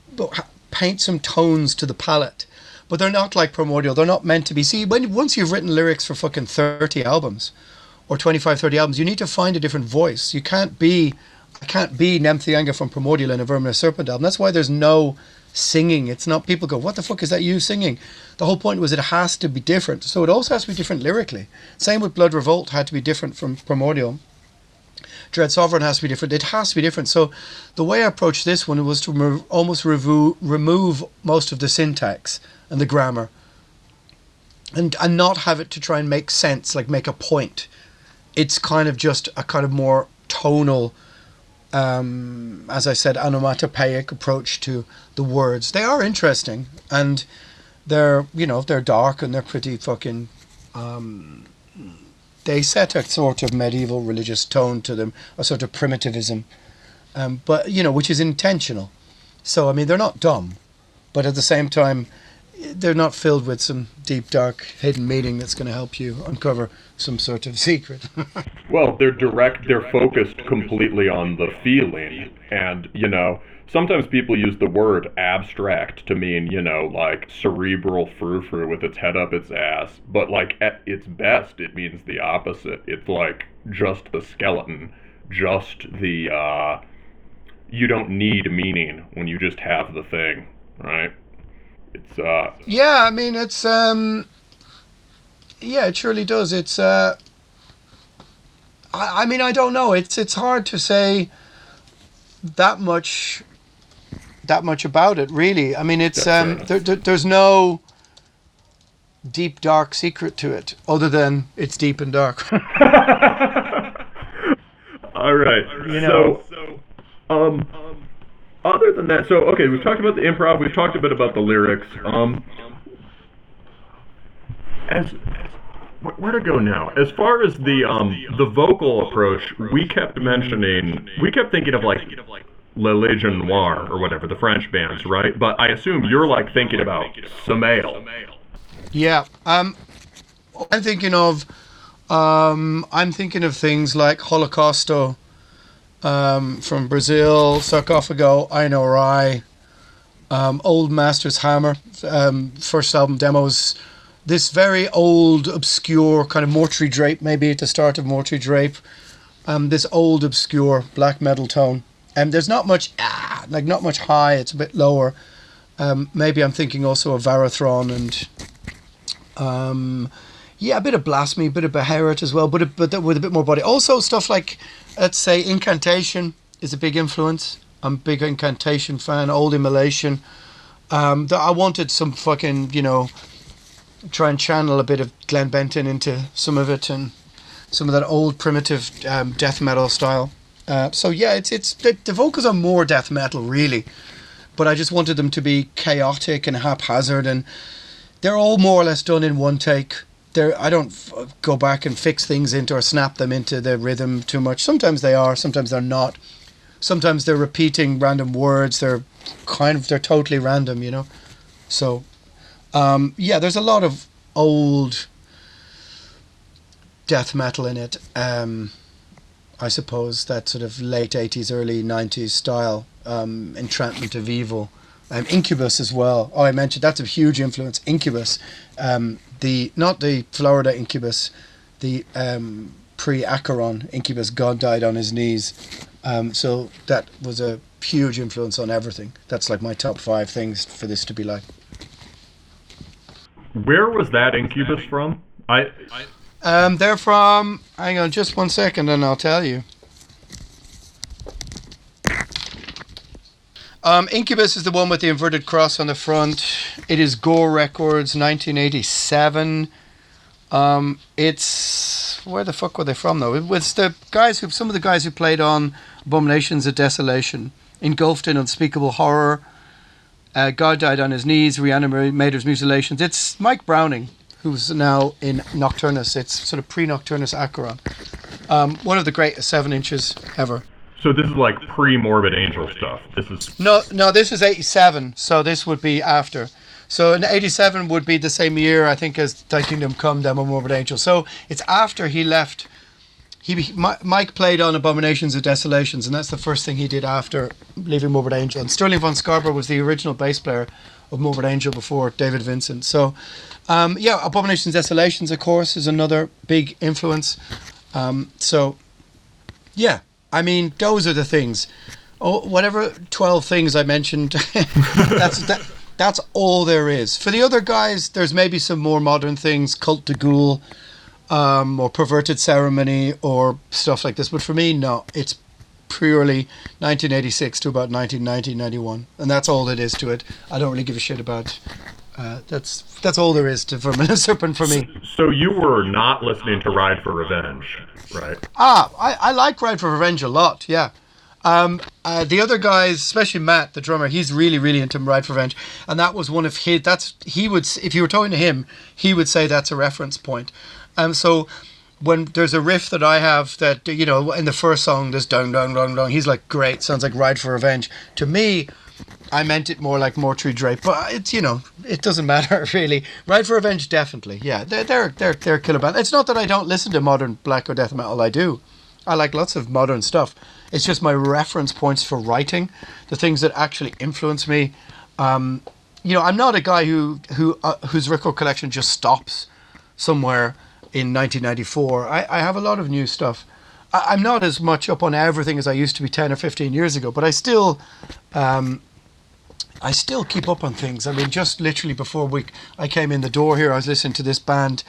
paint some tones to the palette. But they're not like primordial. They're not meant to be. See, when once you've written lyrics for fucking 30 albums or 25, 30 albums, you need to find a different voice. You can't be, I can't be Nemtheanga from Primordial in a Verminous Serpent album. That's why there's no singing. It's not people go, what the fuck is that you singing? The whole point was it has to be different. So it also has to be different lyrically. Same with Blood Revolt had to be different from Primordial. Dread Sovereign has to be different. It has to be different. So the way I approached this one was to almost revo- remove most of the syntax and the grammar and, and not have it to try and make sense, like make a point. It's kind of just a kind of more tonal, um, as I said, onomatopoeic approach to the words. They are interesting and they're, you know, they're dark and they're pretty fucking um, they set a sort of medieval religious tone to them, a sort of primitivism, um, but you know, which is intentional. So I mean, they're not dumb, but at the same time, they're not filled with some deep, dark, hidden meaning that's going to help you uncover some sort of secret. <laughs> well, they're direct. They're focused completely on the feeling, and you know, sometimes people use the word abstract to mean, you know, like cerebral frou-frou with its head up its ass. But like at its best, it means the opposite. It's like just the skeleton, just the, uh, you don't need meaning when you just have the thing, right? It's, uh. Yeah, I mean, it's, um, yeah, it surely does. It's, uh, I, I mean, I don't know. It's, it's hard to say that much that much about it, really. I mean, it's um, there, there, there's no deep dark secret to it, other than it's deep and dark. <laughs> <laughs> All right. You know, so, so um, other than that, so okay, we've talked about the improv. We've talked a bit about the lyrics. Um, as wh- where to go now? As far as the um the vocal approach, we kept mentioning, we kept thinking of like Les Légions Noires or whatever the French bands, right? But I assume you're like thinking about Samael. Yeah. Um, I'm thinking of, um, I'm thinking of things like Holocausto, um, from Brazil, Sarcophago, I.N.R.I., um, Old Master's Hammer, um, first album demos. This very old, obscure kind of mortuary drape, maybe at the start of mortuary drape. Um, this old, obscure black metal tone. And there's not much, ah, like not much high. It's a bit lower. Um, maybe I'm thinking also of Varathron and um, yeah, a bit of blasphemy, a bit of Beherit as well, but a, but with a bit more body. Also, stuff like let's say incantation is a big influence. I'm a big incantation fan. Old immolation. Um, the, I wanted some fucking you know, try and channel a bit of Glenn Benton into some of it and some of that old primitive um, death metal style. Uh, so yeah, it's it's the, the vocals are more death metal really, but I just wanted them to be chaotic and haphazard and they're all more or less done in one take. They're, I don't f- go back and fix things into or snap them into the rhythm too much. Sometimes they are, sometimes they're not. Sometimes they're repeating random words. They're kind of they're totally random, you know. So, um, yeah, there's a lot of old death metal in it. Um, I suppose that sort of late '80s, early '90s style, um, entrapment of evil um, Incubus as well. Oh, I mentioned that's a huge influence. Incubus, um, the not the Florida Incubus, the um, pre-Acheron Incubus. God died on his knees. Um, so that was a huge influence on everything. That's like my top five things for this to be like. Where was that Incubus from? I. Um, they're from. Hang on, just one second, and I'll tell you. Um, Incubus is the one with the inverted cross on the front. It is Gore Records, 1987. Um, it's where the fuck were they from though? It was the guys who some of the guys who played on Abominations of Desolation, engulfed in unspeakable horror. Uh, God died on his knees, reanimators, mutilations. It's Mike Browning, who's now in Nocturnus. It's sort of pre-Nocturnus Acheron. Um, one of the greatest seven inches ever. So this is like pre-Morbid Angel stuff. This is No, no, this is 87, so this would be after. So in 87 would be the same year, I think, as Thy Kingdom Come, Demo Morbid Angel. So it's after he left. He, Mike played on Abominations of Desolations, and that's the first thing he did after leaving Morbid Angel. And Sterling von Scarborough was the original bass player of Morbid Angel before David Vincent. So, um, yeah, Abominations of Desolations, of course, is another big influence. Um, so, yeah, I mean, those are the things. Oh, whatever twelve things I mentioned, <laughs> that's that. That's all there is. For the other guys, there's maybe some more modern things, Cultes des Ghoules, um, or perverted ceremony, or stuff like this. But for me, no, it's purely 1986 to about 1990, 91, and that's all it is to it. I don't really give a shit about. Uh, that's that's all there is to Vermin <laughs> Serpent for me. so you were not listening to Ride for Revenge, right? Ah, I, I like Ride for Revenge a lot. Yeah. Um, uh, the other guys, especially Matt, the drummer, he's really, really into Ride for Revenge, and that was one of his. That's he would, if you were talking to him, he would say that's a reference point. Um, so when there's a riff that I have that you know in the first song, there's dong dong dong dong. He's like, great, sounds like Ride for Revenge. To me, I meant it more like Mortuary Drape, but it's you know it doesn't matter <laughs> really. Ride for Revenge, definitely, yeah, they're they're they're, they're a killer band. It's not that I don't listen to modern black or death metal. I do. I like lots of modern stuff. It's just my reference points for writing, the things that actually influence me. Um, you know, I'm not a guy who who uh, whose record collection just stops somewhere in 1994. I, I have a lot of new stuff. I, I'm not as much up on everything as I used to be 10 or 15 years ago, but I still um, I still keep up on things. I mean, just literally before we I came in the door here, I was listening to this band,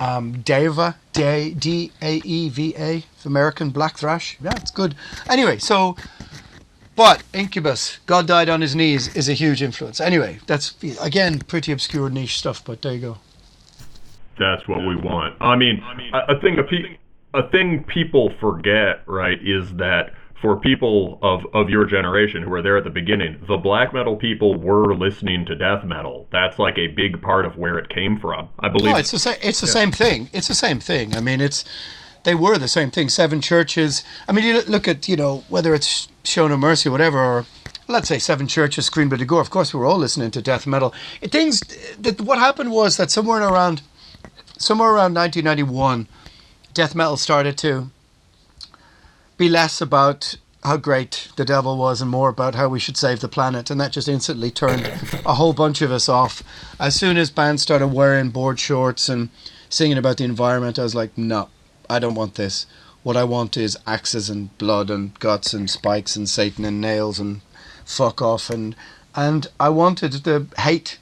um, Daeva, D A E V A, American Black Thrash. Yeah, it's good. Anyway, so, but Incubus, God died on his knees, is a huge influence. Anyway, that's again pretty obscure niche stuff, but there you go. That's what we want. I mean, a, a thing a, pe- a thing people forget, right, is that for people of, of your generation who were there at the beginning, the black metal people were listening to death metal. That's like a big part of where it came from. I believe. No, it's the same. It's the same thing. It's the same thing. I mean, it's they were the same thing. Seven churches. I mean, you look at you know whether it's Show No Mercy, or whatever, or let's say Seven Churches, Scream Bloody Gore. Of course, we were all listening to death metal. It, things that what happened was that somewhere around somewhere around 1991, death metal started to be less about how great the devil was and more about how we should save the planet. And that just instantly turned a whole bunch of us off. As soon as bands started wearing board shorts and singing about the environment, I was like, no, I don't want this. What I want is axes and blood and guts and spikes and Satan and nails and fuck off. And, and I wanted the hate